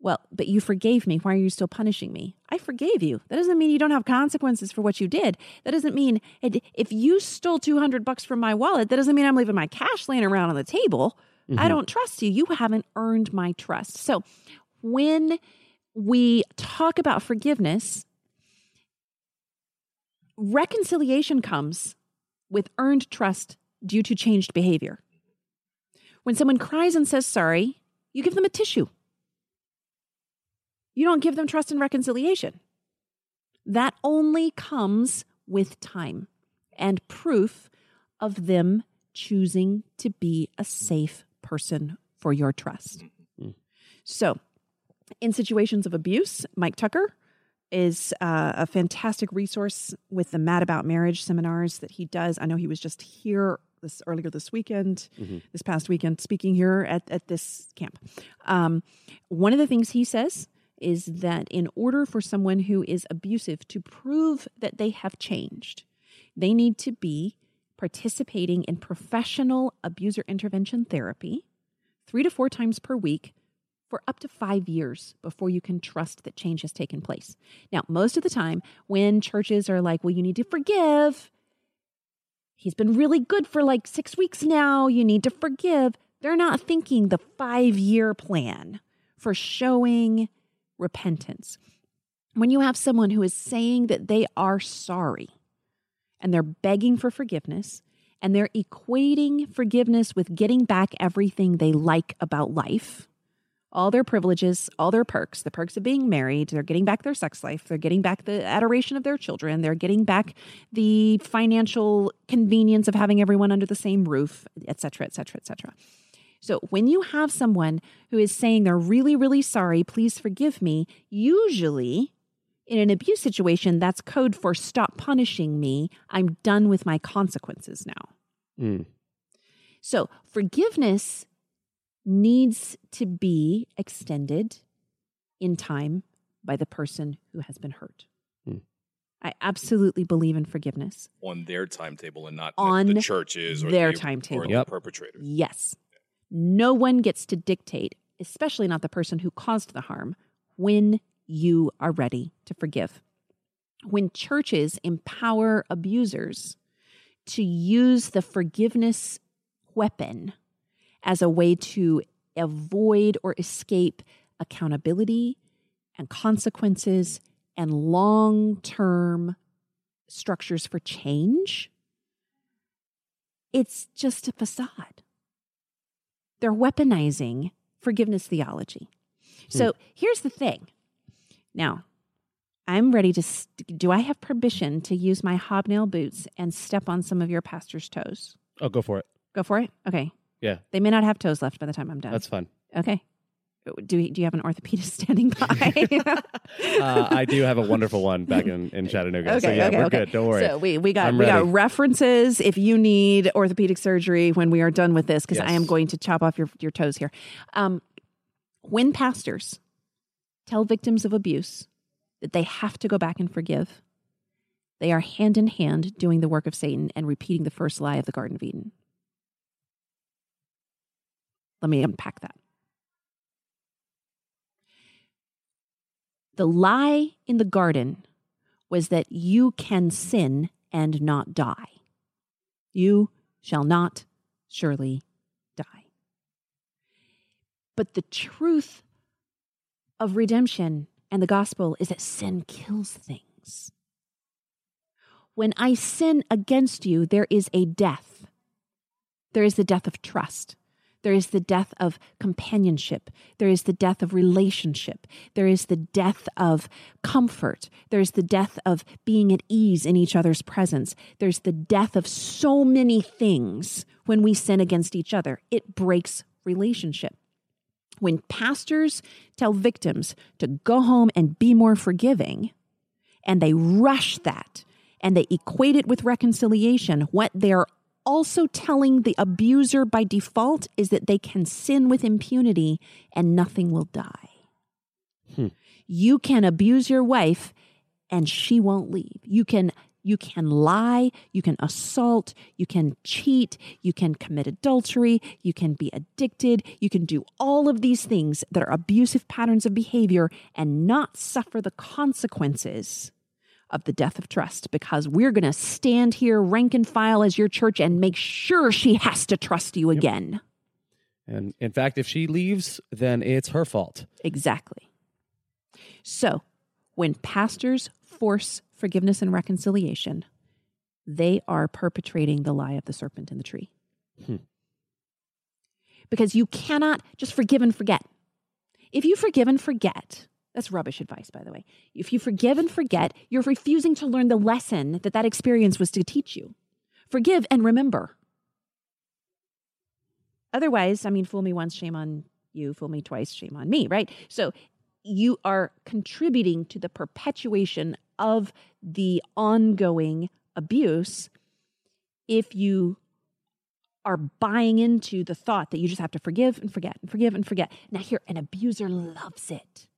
Speaker 4: Well, but you forgave me. Why are you still punishing me? I forgave you. That doesn't mean you don't have consequences for what you did. That doesn't mean it, if you stole 200 bucks from my wallet, that doesn't mean I'm leaving my cash laying around on the table. I mm-hmm. don't trust you. You haven't earned my trust. So when we talk about forgiveness, reconciliation comes with earned trust due to changed behavior. When someone cries and says sorry, you give them a tissue. You don't give them trust and reconciliation. That only comes with time and proof of them choosing to be a safe person for your trust. So, in situations of abuse, Mike Tucker is uh, a fantastic resource with the Mad About Marriage seminars that he does. I know he was just here this earlier this weekend, this past weekend, speaking here at, at this camp. Um, one of the things he says is that in order for someone who is abusive to prove that they have changed, they need to be participating in professional abuser intervention therapy three to four times per week for up to five years before you can trust that change has taken place. Now, most of the time, when churches are like, well, you need to forgive, he's been really good for like six weeks now, you need to forgive, they're not thinking the five year plan for showing repentance. When you have someone who is saying that they are sorry and they're begging for forgiveness and they're equating forgiveness with getting back everything they like about life, all their privileges, all their perks, the perks of being married, they're getting back their sex life, they're getting back the adoration of their children, they're getting back the financial convenience of having everyone under the same roof, et cetera, et cetera, et cetera. So when you have someone who is saying they're really, really sorry, please forgive me, usually in an abuse situation, that's code for stop punishing me. I'm done with my consequences now.
Speaker 2: Mm.
Speaker 4: So forgiveness needs to be extended in time by the person who has been hurt.
Speaker 2: Hmm.
Speaker 4: I absolutely believe in forgiveness.
Speaker 3: on their timetable and not
Speaker 4: On
Speaker 3: the churches or
Speaker 4: their
Speaker 3: the,
Speaker 4: timetable.
Speaker 3: or the
Speaker 2: Yep.
Speaker 3: perpetrators.
Speaker 4: Yes. No one gets to dictate, especially not the person who caused the harm, when you are ready to forgive. When churches empower abusers to use the forgiveness weapon as a way to avoid or escape accountability and consequences and long term structures for change, it's just a facade. They're weaponizing forgiveness theology. Hmm. So here's the thing. Now, I'm ready to. St- do I have permission to use my hobnail boots and step on some of your pastor's toes?
Speaker 2: Oh, go for it.
Speaker 4: Go for it. Okay.
Speaker 2: Yeah.
Speaker 4: They may not have toes left by the time I'm done.
Speaker 2: That's fun.
Speaker 4: okay. Do we, do you have an orthopedist standing by?
Speaker 2: Uh, I do have a wonderful one back in, in Chattanooga.
Speaker 4: Okay,
Speaker 2: so yeah,
Speaker 4: okay,
Speaker 2: we're
Speaker 4: okay.
Speaker 2: good. Don't worry.
Speaker 4: So we, we got
Speaker 2: I'm
Speaker 4: we got references if you need orthopedic surgery when we are done with this because I am going to chop off your your toes here. Um, when pastors tell victims of abuse that they have to go back and forgive, they are hand in hand doing the work of Satan and repeating the first lie of the Garden of Eden. Let me unpack that. The lie in the garden was that you can sin and not die. You shall not surely die. But the truth of redemption and the gospel is that sin kills things. When I sin against you, there is a death. There is the death of trust. There is the death of companionship. There is the death of relationship. There is the death of comfort. There's the death of being at ease in each other's presence. There's the death of so many things when we sin against each other. It breaks relationship. When pastors tell victims to go home and be more forgiving, and they rush that and they equate it with reconciliation, what they're also telling the abuser by default is that they can sin with impunity and nothing will die.
Speaker 2: Hmm.
Speaker 4: You can abuse your wife and she won't leave. You can you can lie, you can assault, you can cheat, you can commit adultery, you can be addicted, you can do all of these things that are abusive patterns of behavior and not suffer the consequences of the death of trust because we're going to stand here rank and file as your church and make sure she has to trust you again.
Speaker 2: And in fact, if she leaves, then it's her fault.
Speaker 4: Exactly. So, when pastors force forgiveness and reconciliation, they are perpetrating the lie of the serpent in the tree.
Speaker 2: Hmm.
Speaker 4: Because you cannot just forgive and forget. If you forgive and forget, that's rubbish advice, by the way. If you forgive and forget, you're refusing to learn the lesson that that experience was to teach you. Forgive and remember. Otherwise, I mean, fool me once, shame on you, fool me twice, shame on me, right? So you are contributing to the perpetuation of the ongoing abuse if you are buying into the thought that you just have to forgive and forget and forgive and forget. Now, here, an abuser loves it.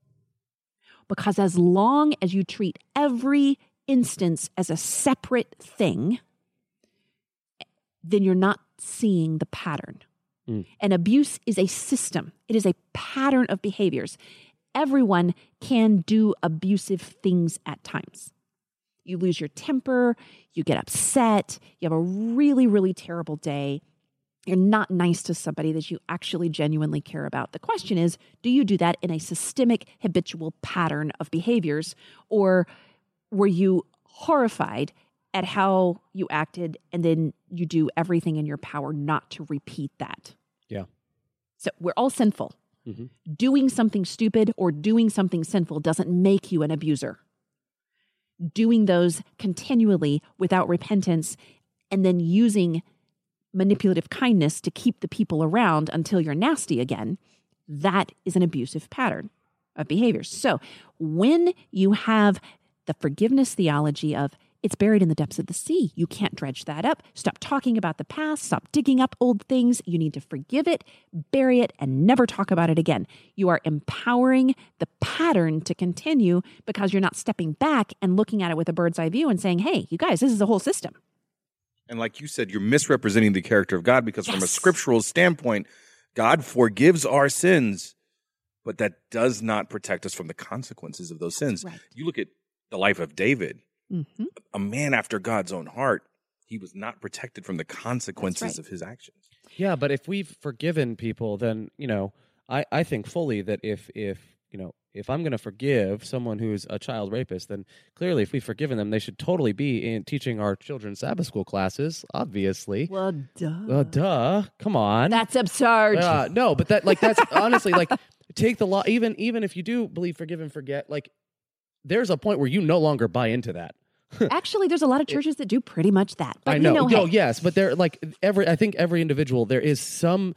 Speaker 4: Because as long as you treat every instance as a separate thing, then you're not seeing the pattern.
Speaker 2: Mm.
Speaker 4: And abuse is a system, it is a pattern of behaviors. Everyone can do abusive things at times. You lose your temper, you get upset, you have a really, really terrible day. You're not nice to somebody that you actually genuinely care about. The question is do you do that in a systemic, habitual pattern of behaviors, or were you horrified at how you acted and then you do everything in your power not to repeat that?
Speaker 2: Yeah.
Speaker 4: So we're all sinful.
Speaker 2: Mhm.
Speaker 4: Doing something stupid or doing something sinful doesn't make you an abuser. Doing those continually without repentance and then using manipulative kindness to keep the people around until you're nasty again, that is an abusive pattern of behaviors. So when you have the forgiveness theology of it's buried in the depths of the sea. You can't dredge that up. Stop talking about the past. Stop digging up old things. You need to forgive it, bury it, and never talk about it again. You are empowering the pattern to continue because you're not stepping back and looking at it with a bird's eye view and saying, hey, you guys, this is a whole system.
Speaker 3: And like you said, you're misrepresenting the character of God because from a scriptural standpoint, God forgives our sins, but that does not protect us from the consequences of those sins.
Speaker 4: Right.
Speaker 3: You look at the life of David,
Speaker 4: hmm
Speaker 3: a man after God's own heart. He was not protected from the consequences
Speaker 4: right.
Speaker 3: of his actions.
Speaker 2: Yeah, but if we've forgiven people, then you know, I I think fully that if if you know if I'm going to forgive someone who's a child rapist, then clearly if we've forgiven them, they should totally be in teaching our children Sabbath school classes. Obviously,
Speaker 4: Well, duh.
Speaker 2: Well, duh. Come on.
Speaker 4: That's absurd.
Speaker 2: Uh, no, but that like that's honestly like take the law. Even even if you do believe forgive and forget, like there's a point where you no longer buy into that.
Speaker 4: Actually, there's a lot of churches that do pretty much that. But
Speaker 2: I know.
Speaker 4: You know
Speaker 2: no,
Speaker 4: hey,
Speaker 2: yes, but there like every I think every individual there is some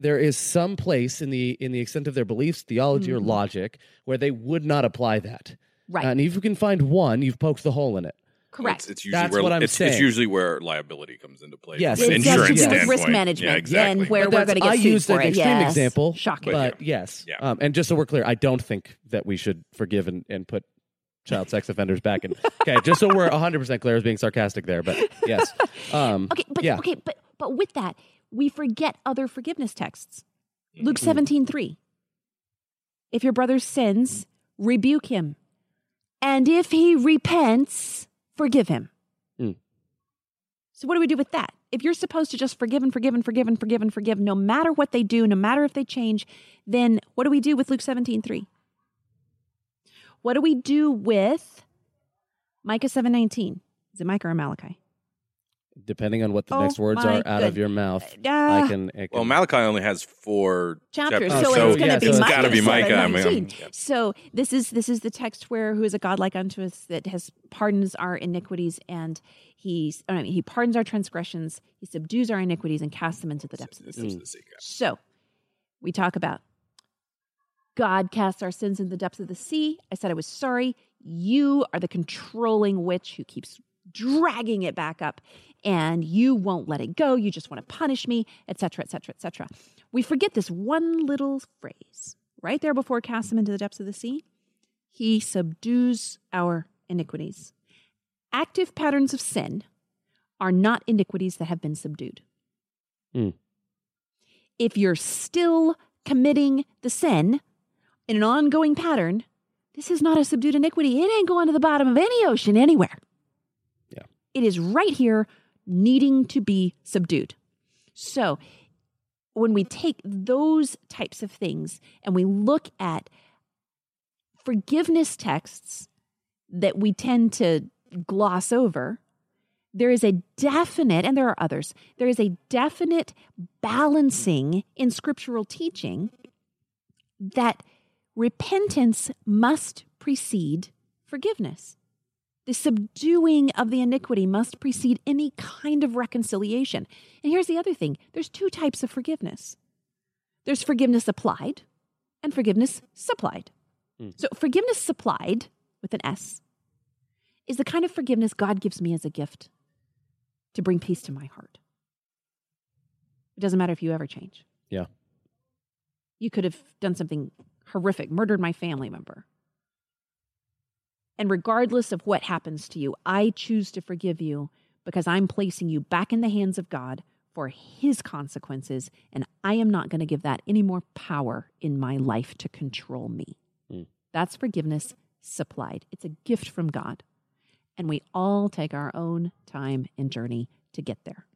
Speaker 2: there is some place in the in the extent of their beliefs, theology, or
Speaker 4: Mhm.
Speaker 2: logic where they would not apply that.
Speaker 4: Right.
Speaker 2: And if you can find one, you've poked the hole in it.
Speaker 4: correct.
Speaker 3: It's, it's usually
Speaker 2: That's
Speaker 3: where
Speaker 2: what I'm
Speaker 3: it's, it's usually where liability comes into play.
Speaker 2: Yes,
Speaker 3: from
Speaker 4: it
Speaker 2: it's
Speaker 4: has to
Speaker 3: insurance
Speaker 4: do with
Speaker 3: standpoint.
Speaker 4: risk management
Speaker 3: Yeah, exactly.
Speaker 4: and where
Speaker 2: But
Speaker 4: we're going to get
Speaker 2: I
Speaker 4: sued
Speaker 2: used
Speaker 4: for
Speaker 2: an
Speaker 4: it.
Speaker 2: extreme
Speaker 4: Yes.
Speaker 2: example,
Speaker 4: Shocking.
Speaker 2: But yes,
Speaker 3: Yeah.
Speaker 2: um, and just so we're clear, I don't think that we should forgive and, and put child sex offenders back in. Okay, just so we're 100 percent clear, I was being sarcastic there, but yes, um,
Speaker 4: Okay, but
Speaker 2: yeah.
Speaker 4: okay, but but with that, we forget other forgiveness texts. Luke 17, 3. If your brother sins, rebuke him. And if he repents, forgive him.
Speaker 2: Mm.
Speaker 4: So what do we do with that? If you're supposed to just forgive and forgive and forgive and forgive and forgive, no matter what they do, no matter if they change, then what do we do with Luke 17, 3? What do we do with Micah 7, 19? Is it Micah or Malachi?
Speaker 2: Depending on what the
Speaker 4: Oh
Speaker 2: next words are out of your mouth,
Speaker 4: Uh,
Speaker 2: I can. I can
Speaker 3: Well, Malachi only has four
Speaker 4: chapters.
Speaker 3: chapters,
Speaker 4: So,
Speaker 2: so
Speaker 4: it's going to
Speaker 2: so
Speaker 4: be
Speaker 2: it's
Speaker 4: Micah.
Speaker 3: gotta be Micah. I mean, yeah.
Speaker 4: So this is this is the text where who is a God like unto us that has pardons our iniquities and he's I mean he pardons our transgressions, he subdues our iniquities and casts them into the depths of the sea.
Speaker 3: This is the secret.
Speaker 4: So we talk about God casts our sins in the depths of the sea. I said I was sorry. You are the controlling witch who keeps dragging it back up and you won't let it go. You just want to punish me, etc., etc., etc. We forget this one little phrase right there before cast them into the depths of the sea. He subdues our iniquities. Active patterns of sin are not iniquities that have been subdued.
Speaker 2: Hmm.
Speaker 4: If you're still committing the sin in an ongoing pattern, this is not a subdued iniquity. It ain't going to the bottom of any ocean anywhere.
Speaker 2: Yeah.
Speaker 4: It is right here needing to be subdued. So, when we take those types of things and we look at forgiveness texts that we tend to gloss over, there is a definite, and there are others, there is a definite balancing in scriptural teaching that repentance must precede forgiveness. The subduing of the iniquity must precede any kind of reconciliation. And here's the other thing there's two types of forgiveness there's forgiveness applied and forgiveness supplied.
Speaker 2: Hmm.
Speaker 4: So, forgiveness supplied with an S is the kind of forgiveness God gives me as a gift to bring peace to my heart. It doesn't matter if you ever change.
Speaker 2: Yeah.
Speaker 4: You could have done something horrific, murdered my family member. And regardless of what happens to you, I choose to forgive you because I'm placing you back in the hands of God for his consequences. And I am not going to give that any more power in my life to control me.
Speaker 2: Hmm.
Speaker 4: That's forgiveness supplied. It's a gift from God. And we all take our own time and journey to get there.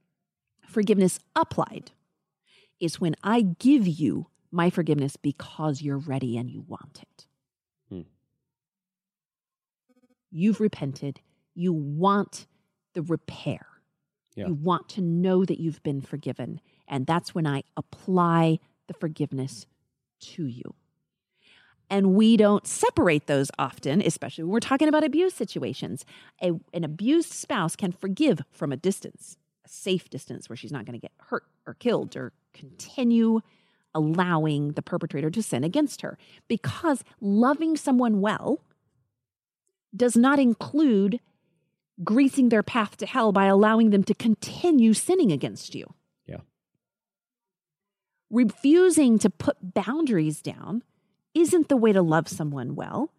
Speaker 4: Forgiveness applied is when I give you my forgiveness because you're ready and you want it.
Speaker 2: Hmm.
Speaker 4: You've repented. You want the repair.
Speaker 2: Yeah.
Speaker 4: You want to know that you've been forgiven. And that's when I apply the forgiveness to you. And we don't separate those often, especially when we're talking about abuse situations. A, an abused spouse can forgive from a distance, a safe distance where she's not going to get hurt or killed or continue allowing the perpetrator to sin against her. Because loving someone well does not include greasing their path to hell by allowing them to continue sinning against you.
Speaker 2: Yeah.
Speaker 4: Refusing to put boundaries down isn't the way to love someone well.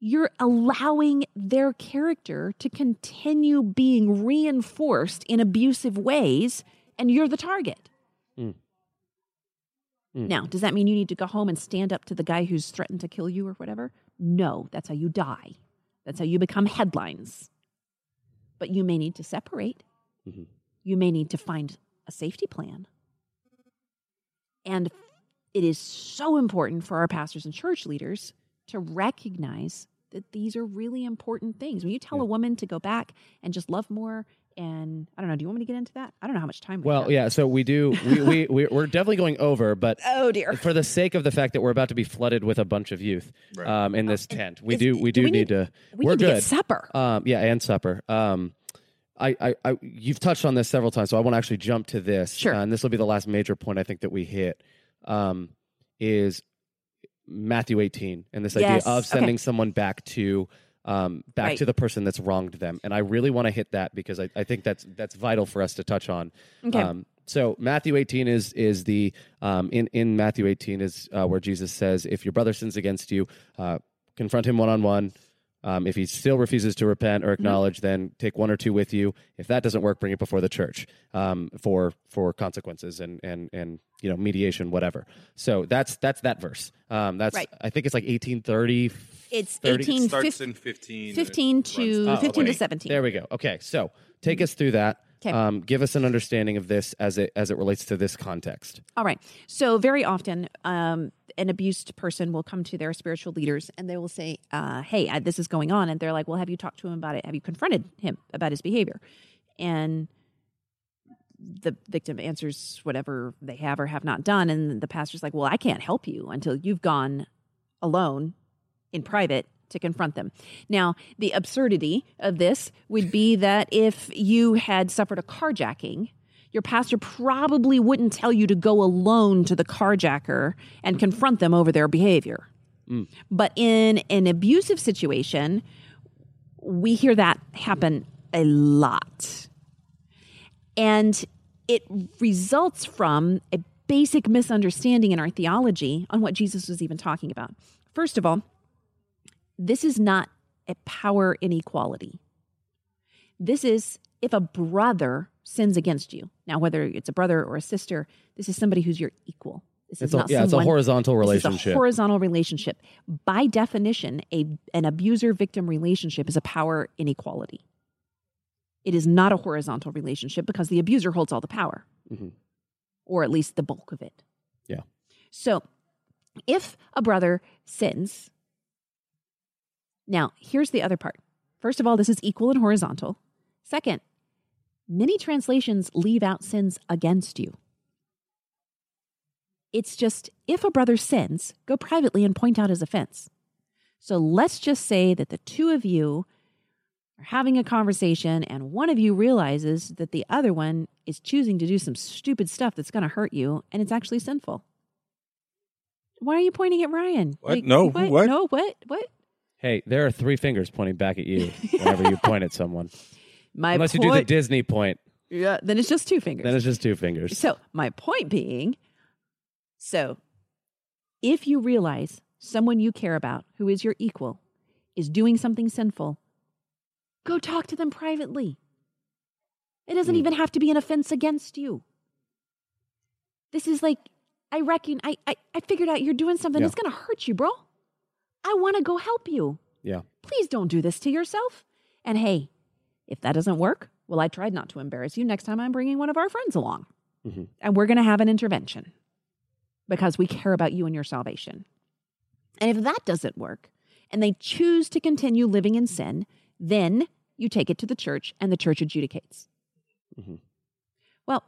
Speaker 4: You're allowing their character to continue being reinforced in abusive ways, and you're the target.
Speaker 2: Mm. Mm.
Speaker 4: Now, does that mean you need to go home and stand up to the guy who's threatened to kill you or whatever? No, that's how you die. That's how you become headlines. But you may need to separate.
Speaker 2: Mhm.
Speaker 4: You may need to find a safety plan. And it is so important for our pastors and church leaders to recognize that these are really important things. When you tell
Speaker 2: Yeah.
Speaker 4: a woman to go back and just love more, and I don't know, do you want me to get into that? I don't know how much time we
Speaker 2: Well,
Speaker 4: have.
Speaker 2: yeah. So we do. We we we- we're definitely going over, but
Speaker 4: Oh dear.
Speaker 2: for the sake of the fact that we're about to be flooded with a bunch of youth
Speaker 3: Right.
Speaker 2: um, in this tent, we
Speaker 4: is-
Speaker 2: do we
Speaker 4: do
Speaker 2: do
Speaker 4: we
Speaker 2: need,
Speaker 4: need-
Speaker 2: to.
Speaker 4: We
Speaker 2: we're
Speaker 4: need to
Speaker 2: good.
Speaker 4: get supper.
Speaker 2: Um, yeah, and supper. Um, I, I, I, you've touched on this several times, so I want to actually jump to this.
Speaker 4: Sure.
Speaker 2: Uh, and this will be the last major point I think that we hit. Um, is Matthew 18 and this idea
Speaker 4: Yes,
Speaker 2: of
Speaker 4: okay.
Speaker 2: sending someone back to um, back
Speaker 4: Right.
Speaker 2: to the person that's wronged them, and I really want to hit that because I, I think that's that's vital for us to touch on.
Speaker 4: Okay.
Speaker 2: Um, so Matthew 18 is is the um, in in Matthew 18 is uh, where Jesus says, if your brother sins against you, uh, confront him one on one. Um, if he still refuses to repent
Speaker 4: Mm-hmm.
Speaker 2: or acknowledge, then take one or two with you. If that doesn't work, bring it before the church um, for for consequences and and and you know mediation, whatever. So that's that's that verse. Um, that's
Speaker 4: Right.
Speaker 2: I think it's like 1830.
Speaker 4: It's
Speaker 2: 30
Speaker 4: 18,
Speaker 3: Starts
Speaker 4: 15,
Speaker 3: in 15.
Speaker 4: 15 to
Speaker 3: to
Speaker 2: Oh,
Speaker 4: 15 to 17.
Speaker 2: There we go. Okay, so take us through that.
Speaker 4: 'Kay.
Speaker 2: Um, give us an understanding of this as it as it relates to this context.
Speaker 4: All right. So very often, um, an abused person will come to their spiritual leaders and they will say, uh, "Hey, I, this is going on," and they're like, "Well, have you talked to him about it? Have you confronted him about his behavior?" And the victim answers whatever they have or have not done, and the pastor's like, "Well, I can't help you until you've gone alone in private." To confront them. Now, the absurdity of this would be that if you had suffered a carjacking, your pastor probably wouldn't tell you to go alone to the carjacker and confront them over their behavior. Mm. But in an abusive situation, we hear that happen a lot. And it results from a basic misunderstanding in our theology on what Jesus was even talking about. First of all, this is not a power inequality. This is if a brother sins against you. Now, whether it's a brother or a sister, this is somebody who's your equal. This
Speaker 2: It's
Speaker 4: is
Speaker 2: a,
Speaker 4: not
Speaker 2: yeah, it's a
Speaker 4: someone-
Speaker 2: horizontal relationship.
Speaker 4: a horizontal relationship. By definition, a an abuser victim relationship is a power inequality. It is not a horizontal relationship because the abuser holds all the power,
Speaker 2: Mhm.
Speaker 4: or at least the bulk of it.
Speaker 2: Yeah.
Speaker 4: So, if a brother sins, now here's the other part. First of all, this is equal and horizontal. Second, many translations leave out sins against you. It's just if a brother sins, go privately and point out his offense. So let's just say that the two of you are having a conversation and one of you realizes that the other one is choosing to do some stupid stuff that's going to hurt you and it's actually sinful. Why are you pointing at Ryan?
Speaker 3: What? No,
Speaker 4: what?
Speaker 3: what?
Speaker 4: No, what? What?
Speaker 2: Hey, there are three fingers pointing back at you whenever you point at someone.
Speaker 4: My
Speaker 2: Unless you do the Disney point,
Speaker 4: yeah, then it's just two fingers.
Speaker 2: then it's just two fingers.
Speaker 4: So, my point being so if you realize someone you care about who is your equal is doing something sinful, go talk to them privately. It doesn't
Speaker 2: Hmm.
Speaker 4: even have to be an offense against you. This is like, I reckon, I, I, I figured out you're doing something
Speaker 2: Yeah.
Speaker 4: that's going to hurt you, bro. I want to go help you.
Speaker 2: yeah.
Speaker 4: Please don't do this to yourself. And hey, if that doesn't work, well, I tried not to embarrass you. Next time I'm bringing one of our friends along.
Speaker 2: Mhm.
Speaker 4: And we're going to have an intervention because we care about you and your salvation. And if that doesn't work and they choose to continue living in sin, then you take it to the church and the church adjudicates.
Speaker 2: Mhm.
Speaker 4: Well,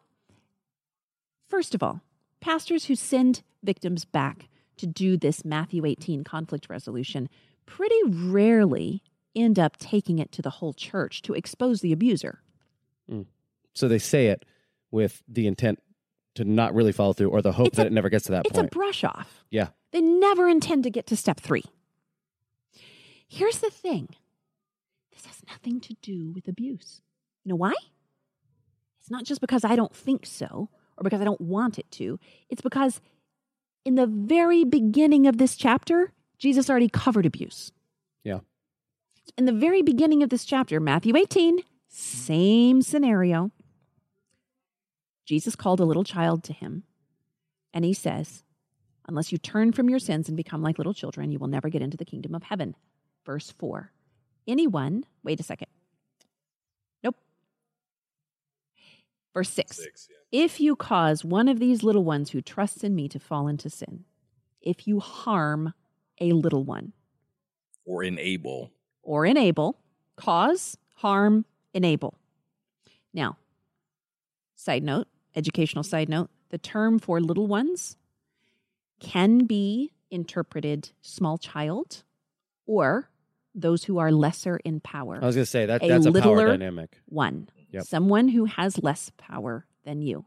Speaker 4: first of all, pastors who send victims back to do this Matthew 18 conflict resolution pretty rarely end up taking it to the whole church to expose the abuser. Mm.
Speaker 2: So they say it with the intent to not really follow through or the hope
Speaker 4: It's
Speaker 2: that
Speaker 4: a-
Speaker 2: it never gets to that
Speaker 4: It's
Speaker 2: point.
Speaker 4: It's a brush off.
Speaker 2: yeah.
Speaker 4: They never intend to get to step three. Here's the thing this has nothing to do with abuse. You know why? It's not just because I don't think so or because I don't want it to. It's because in the very beginning of this chapter, Jesus already covered abuse.
Speaker 2: Yeah.
Speaker 4: In the very beginning of this chapter, Matthew 18, same scenario. Jesus called a little child to him, and he says, Unless you turn from your sins and become like little children, you will never get into the kingdom of heaven. Verse 4. Anyone, wait a second. Nope. Verse 6.
Speaker 3: Six, yeah.
Speaker 4: If you cause one of these little ones who trusts in me to fall into sin, if you harm a little one
Speaker 3: Or enable.
Speaker 4: or enable, cause, harm, enable. Now, side note, educational side note, the term for little ones can be interpreted small child or those who are lesser in power.
Speaker 2: I was going to say that
Speaker 4: A
Speaker 2: that's a power dynamic.
Speaker 4: one.
Speaker 2: Yep.
Speaker 4: Someone who has less power than you.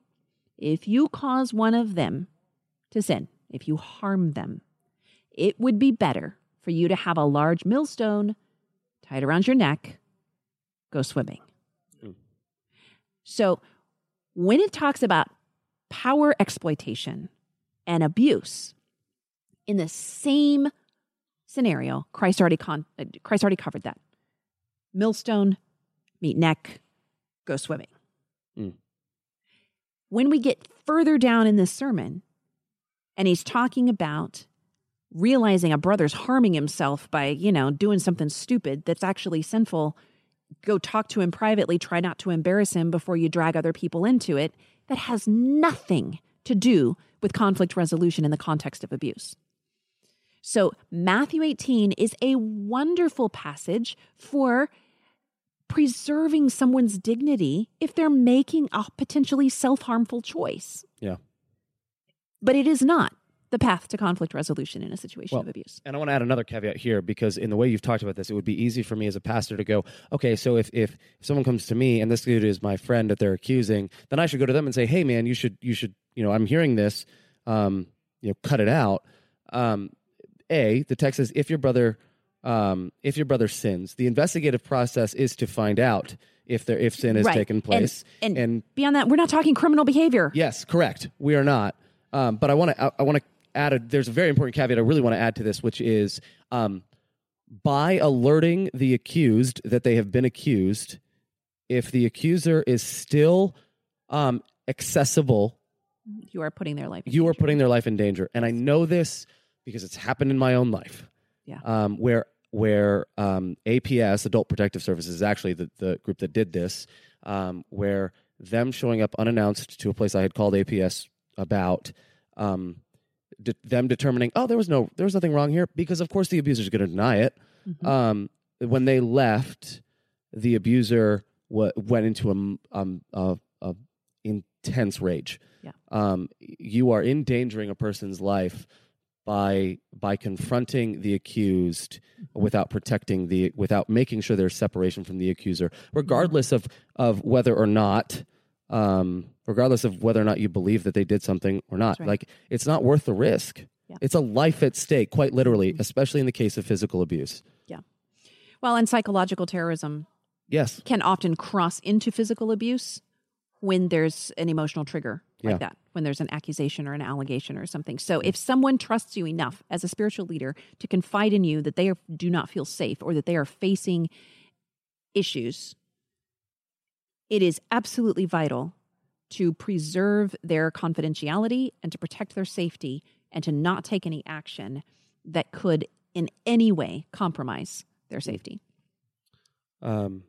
Speaker 4: If you cause one of them to sin, if you harm them, it would be better for you to have a large millstone tied around your neck, go swimming.
Speaker 2: Mm.
Speaker 4: So when it talks about power exploitation and abuse in the same scenario, Christ already con- uh, Christ already covered that. Millstone, meet neck, go swimming.
Speaker 2: Mm.
Speaker 4: When we get further down in this sermon, and he's talking about realizing a brother's harming himself by, you know, doing something stupid that's actually sinful, go talk to him privately, try not to embarrass him before you drag other people into it. That has nothing to do with conflict resolution in the context of abuse. So, Matthew 18 is a wonderful passage for preserving someone's dignity if they're making a potentially self harmful choice.
Speaker 2: Yeah.
Speaker 4: But it is not the path to conflict resolution in a situation
Speaker 2: Well,
Speaker 4: of abuse.
Speaker 2: And I want to add another caveat here because in the way you've talked about this, it would be easy for me as a pastor to go, okay, so if if, someone comes to me and this dude is my friend that they're accusing, then I should go to them and say, hey man, you should you should you know I'm hearing this, um, you know, cut it out. Um, a the text says if your brother um, if your brother sins, the investigative process is to find out if there if sin has
Speaker 4: Right.
Speaker 2: taken place.
Speaker 4: and,
Speaker 2: and
Speaker 4: beyond that, we're not talking criminal behavior.
Speaker 2: Yes, correct. We are not. Um, but I want to. I, I want to add. A, there's a very important caveat I really want to add to this, which is um, by alerting the accused that they have been accused, if the accuser is still um, accessible,
Speaker 4: You are putting their life. in
Speaker 2: you are
Speaker 4: danger.
Speaker 2: putting their life in danger. And I know this because it's happened in my own life.
Speaker 4: Yeah.
Speaker 2: Um, where where um, APS, Adult Protective Services, is actually the, the group that did this, um, where them showing up unannounced to a place I had called APS about, um, de- them determining, oh, there was no, there was nothing wrong here, because of course the abuser is going to deny it.
Speaker 4: Mhm.
Speaker 2: Um, when they left, the abuser w- went into a, um, a, a intense rage.
Speaker 4: Yeah.
Speaker 2: Um, you are endangering a person's life by by confronting the accused without protecting the without making sure there's separation from the accuser, regardless of of whether or not. Um, regardless of whether or not you believe that they did something or not,
Speaker 4: right.
Speaker 2: like it's not worth the risk.
Speaker 4: Yeah.
Speaker 2: It's a life at stake, quite literally, especially in the case of physical abuse. Yeah.
Speaker 4: Well, and psychological terrorism
Speaker 2: Yes,
Speaker 4: can often cross into physical abuse when there's an emotional trigger like that, when there's an accusation or an allegation or something. So if someone trusts you enough as a spiritual leader to confide in you that they are, do not feel safe or that they are facing issues, it is absolutely vital to preserve their confidentiality and to protect their safety and to not take any action that could in any way compromise their safety.
Speaker 2: um,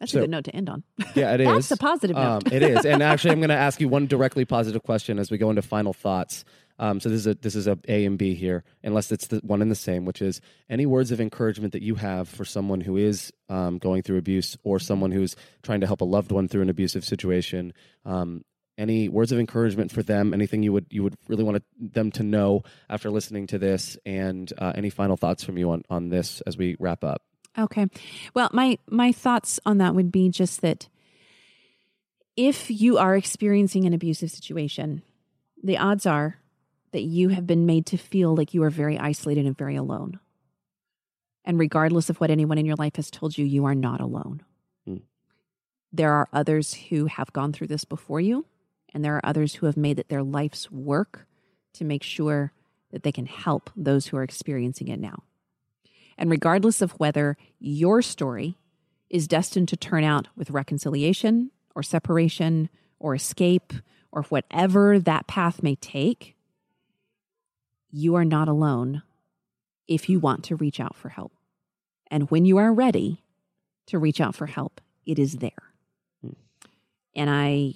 Speaker 4: That's
Speaker 2: So-
Speaker 4: a good note to end on.
Speaker 2: yeah, it is.
Speaker 4: That's a positive note.
Speaker 2: Um, it is, and actually, I'm going to ask you one directly positive question as we go into final thoughts. Um, so this is a this is a A and B here, unless it's the one and the same, which is any words of encouragement that you have for someone who is um, going through abuse or someone who's trying to help a loved one through an abusive situation. Um, any words of encouragement for them? Anything you would you would really want them to know after listening to this, and uh, any final thoughts from you on on this as we wrap up?
Speaker 4: Okay. Well, my my thoughts on that would be just that if you are experiencing an abusive situation, the odds are that you have been made to feel like you are very isolated and very alone. And regardless of what anyone in your life has told you, you are not alone.
Speaker 2: Hmm.
Speaker 4: There are others who have gone through this before you, and there are others who have made it their life's work to make sure that they can help those who are experiencing it now. And regardless of whether your story is destined to turn out with reconciliation or separation or escape or whatever that path may take, you are not alone if you want to reach out for help. And when you are ready to reach out for help, it is there.
Speaker 2: Hmm.
Speaker 4: And I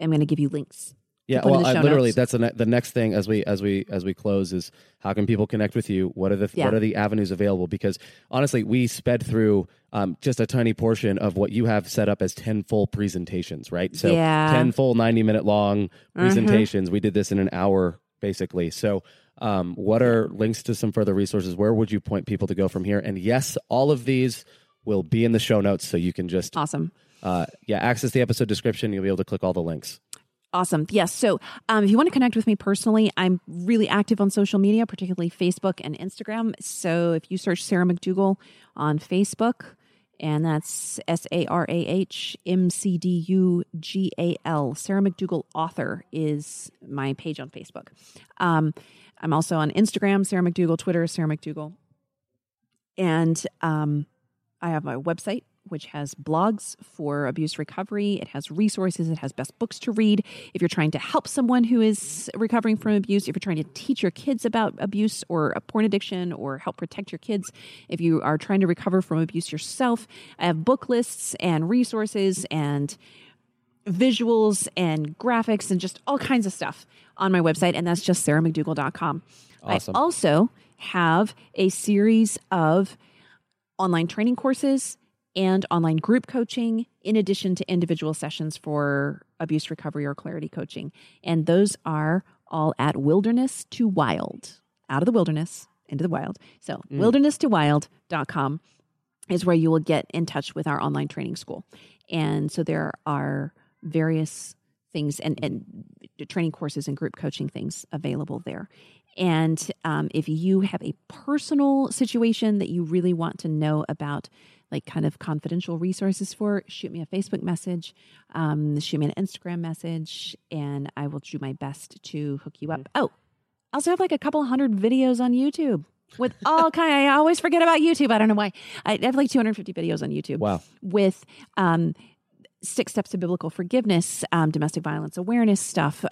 Speaker 4: am going to give you links.
Speaker 2: Yeah, well, I, literally,
Speaker 4: notes.
Speaker 2: that's the, ne- the next thing as we as we as we close is how can people connect with you? What are the
Speaker 4: Yeah.
Speaker 2: what are the avenues available? Because honestly, we sped through um, just a tiny portion of what you have set up as ten full presentations, right? So
Speaker 4: Yeah.
Speaker 2: ten full ninety minute long
Speaker 4: Mhm.
Speaker 2: presentations. We did this in an hour basically. So. Um, what are links to some further resources? Where would you point people to go from here? And yes, all of these will be in the show notes, so you can just
Speaker 4: Awesome.
Speaker 2: uh, yeah access the episode description. You'll be able to click all the links.
Speaker 4: Awesome. Yes. So um, if you want to connect with me personally, I'm really active on social media, particularly Facebook and Instagram. So if you search Sarah McDugal on Facebook, and that's S A R A H M C D U G A L, Sarah McDugal author is my page on Facebook. Um, I'm also on Instagram, Sarah McDugal, Twitter, Sarah McDugal. And um, I have my website, which has blogs for abuse recovery. It has resources. It has best books to read. If you're trying to help someone who is recovering from abuse, if you're trying to teach your kids about abuse or a porn addiction or help protect your kids, if you are trying to recover from abuse yourself, I have book lists and resources and visuals and graphics and just all kinds of stuff on my website. And that's just sarahmcdugal.com.
Speaker 2: Awesome.
Speaker 4: I also have a series of online training courses and online group coaching, in addition to individual sessions for abuse recovery or clarity coaching. And those are all at wilderness to wild, out of the wilderness into the wild. So,
Speaker 2: Mm.
Speaker 4: wilderness to wild.com is where you will get in touch with our online training school. And so there are various things and, and training courses and group coaching things available there. And um, if you have a personal situation that you really want to know about, like kind of confidential resources for, shoot me a Facebook message, um, shoot me an Instagram message, and I will do my best to hook you up. Oh, I also have like a couple hundred videos on YouTube with all kind. I always forget about YouTube. I don't know why. I have like 250 videos on YouTube
Speaker 2: Wow.
Speaker 4: with um, six steps to biblical forgiveness, um, domestic violence awareness stuff,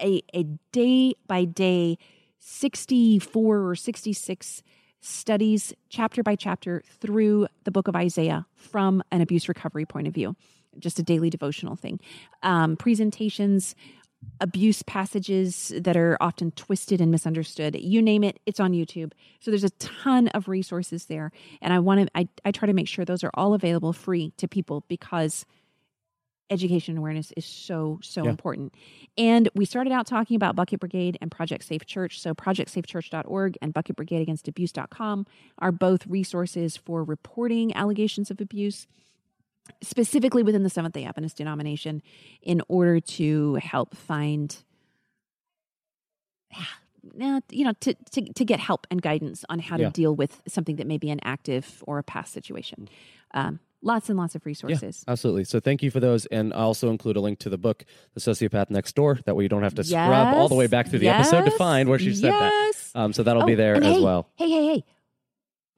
Speaker 4: a, a day by day 64 or 66 studies, chapter by chapter, through the book of Isaiah from an abuse recovery point of view. Just a daily devotional thing. Um, presentations, abuse passages that are often twisted and misunderstood. You name it, it's on YouTube. So there's a ton of resources there. And I want to, I, I try to make sure those are all available free to people because education awareness is so, so
Speaker 2: Yeah.
Speaker 4: important. And we started out talking about Bucket Brigade and Project Safe Church. So projectsafechurch.org and Bucket Brigade Against Abuse.com are both resources for reporting allegations of abuse specifically within the Seventh day Adventist denomination in order to help find now you know to, to to get help and guidance on how to
Speaker 2: Yeah.
Speaker 4: deal with something that may be an active or a past situation um, lots and lots of resources
Speaker 2: Absolutely. So thank you for those. And I'll also include a link to the book, The Sociopath Next Door. That way you don't have to scrub all the way back through the episode to find where she said that. Um, so that'll be
Speaker 4: Oh,
Speaker 2: there as
Speaker 4: hey,
Speaker 2: well.
Speaker 4: hey hey hey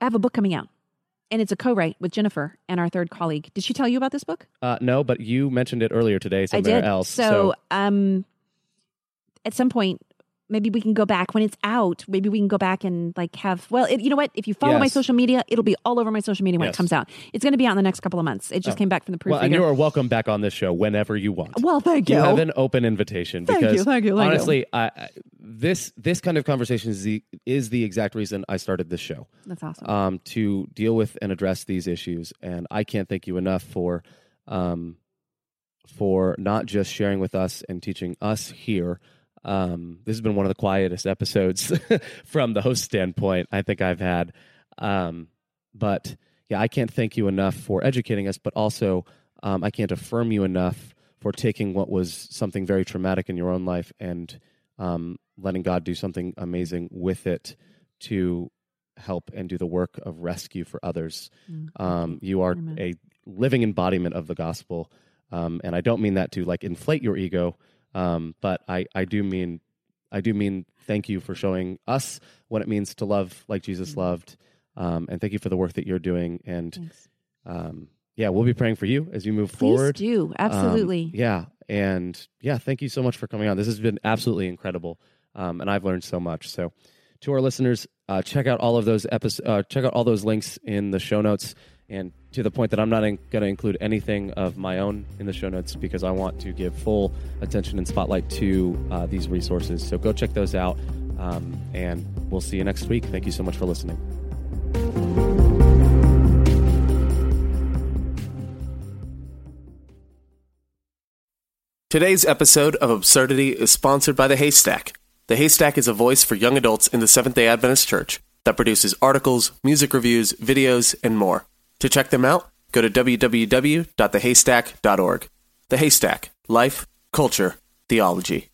Speaker 4: i have a book coming out and it's a co-write with jennifer and our third colleague did she tell you about this book
Speaker 2: Uh, no, but you mentioned it earlier today
Speaker 4: I
Speaker 2: somewhere
Speaker 4: did.
Speaker 2: else.
Speaker 4: So, um, at some point, maybe we can go back when it's out. Maybe we can go back and like have. Well, it, you know what? If you follow my social media, it'll be all over my social media when
Speaker 2: Yes.
Speaker 4: it comes out. It's going to be out in the next couple of months. It just
Speaker 2: Oh.
Speaker 4: came back from the proof
Speaker 2: well, and you are welcome back on this show whenever you want.
Speaker 4: well, thank you.
Speaker 2: you have an open invitation
Speaker 4: Thank you, thank you, thank
Speaker 2: honestly, I, I, this this kind of conversation is the is the exact reason I started this show.
Speaker 4: That's awesome.
Speaker 2: um, to deal with and address these issues. And I can't thank you enough for um, for not just sharing with us and teaching us here. Um, this has been one of the quietest episodes from the host standpoint I think I've had. Um, but yeah, I can't thank you enough for educating us, but also um, I can't affirm you enough for taking what was something very traumatic in your own life and um, letting God do something amazing with it to help and do the work of rescue for others.
Speaker 4: Mm,
Speaker 2: Um, you are
Speaker 4: Amen.
Speaker 2: a living embodiment of the gospel. Um, and I don't mean that to like inflate your ego, um, but I, I do mean I do mean thank you for showing us what it means to love like Jesus
Speaker 4: Mhm.
Speaker 2: loved, um, and thank you for the work that you're doing. And um, yeah, we'll be praying for you as you move
Speaker 4: Please
Speaker 2: forward.
Speaker 4: do.
Speaker 2: Um,
Speaker 4: Absolutely.
Speaker 2: yeah, and yeah, thank you so much for coming on. This has been absolutely incredible, um, and I've learned so much. So, to our listeners, uh, check out all of those episodes. Uh, check out all those links in the show notes. And to the point that I'm not going to include anything of my own in the show notes because I want to give full attention and spotlight to uh, these resources. So go check those out, um, and we'll see you next week. Thank you so much for listening.
Speaker 5: Today's episode of Absurdity is sponsored by The Haystack. The Haystack is a voice for young adults in the Seventh day Adventist Church that produces articles, music reviews, videos, and more. To check them out, go to www.thehaystack.org. The Haystack Life, Culture, Theology.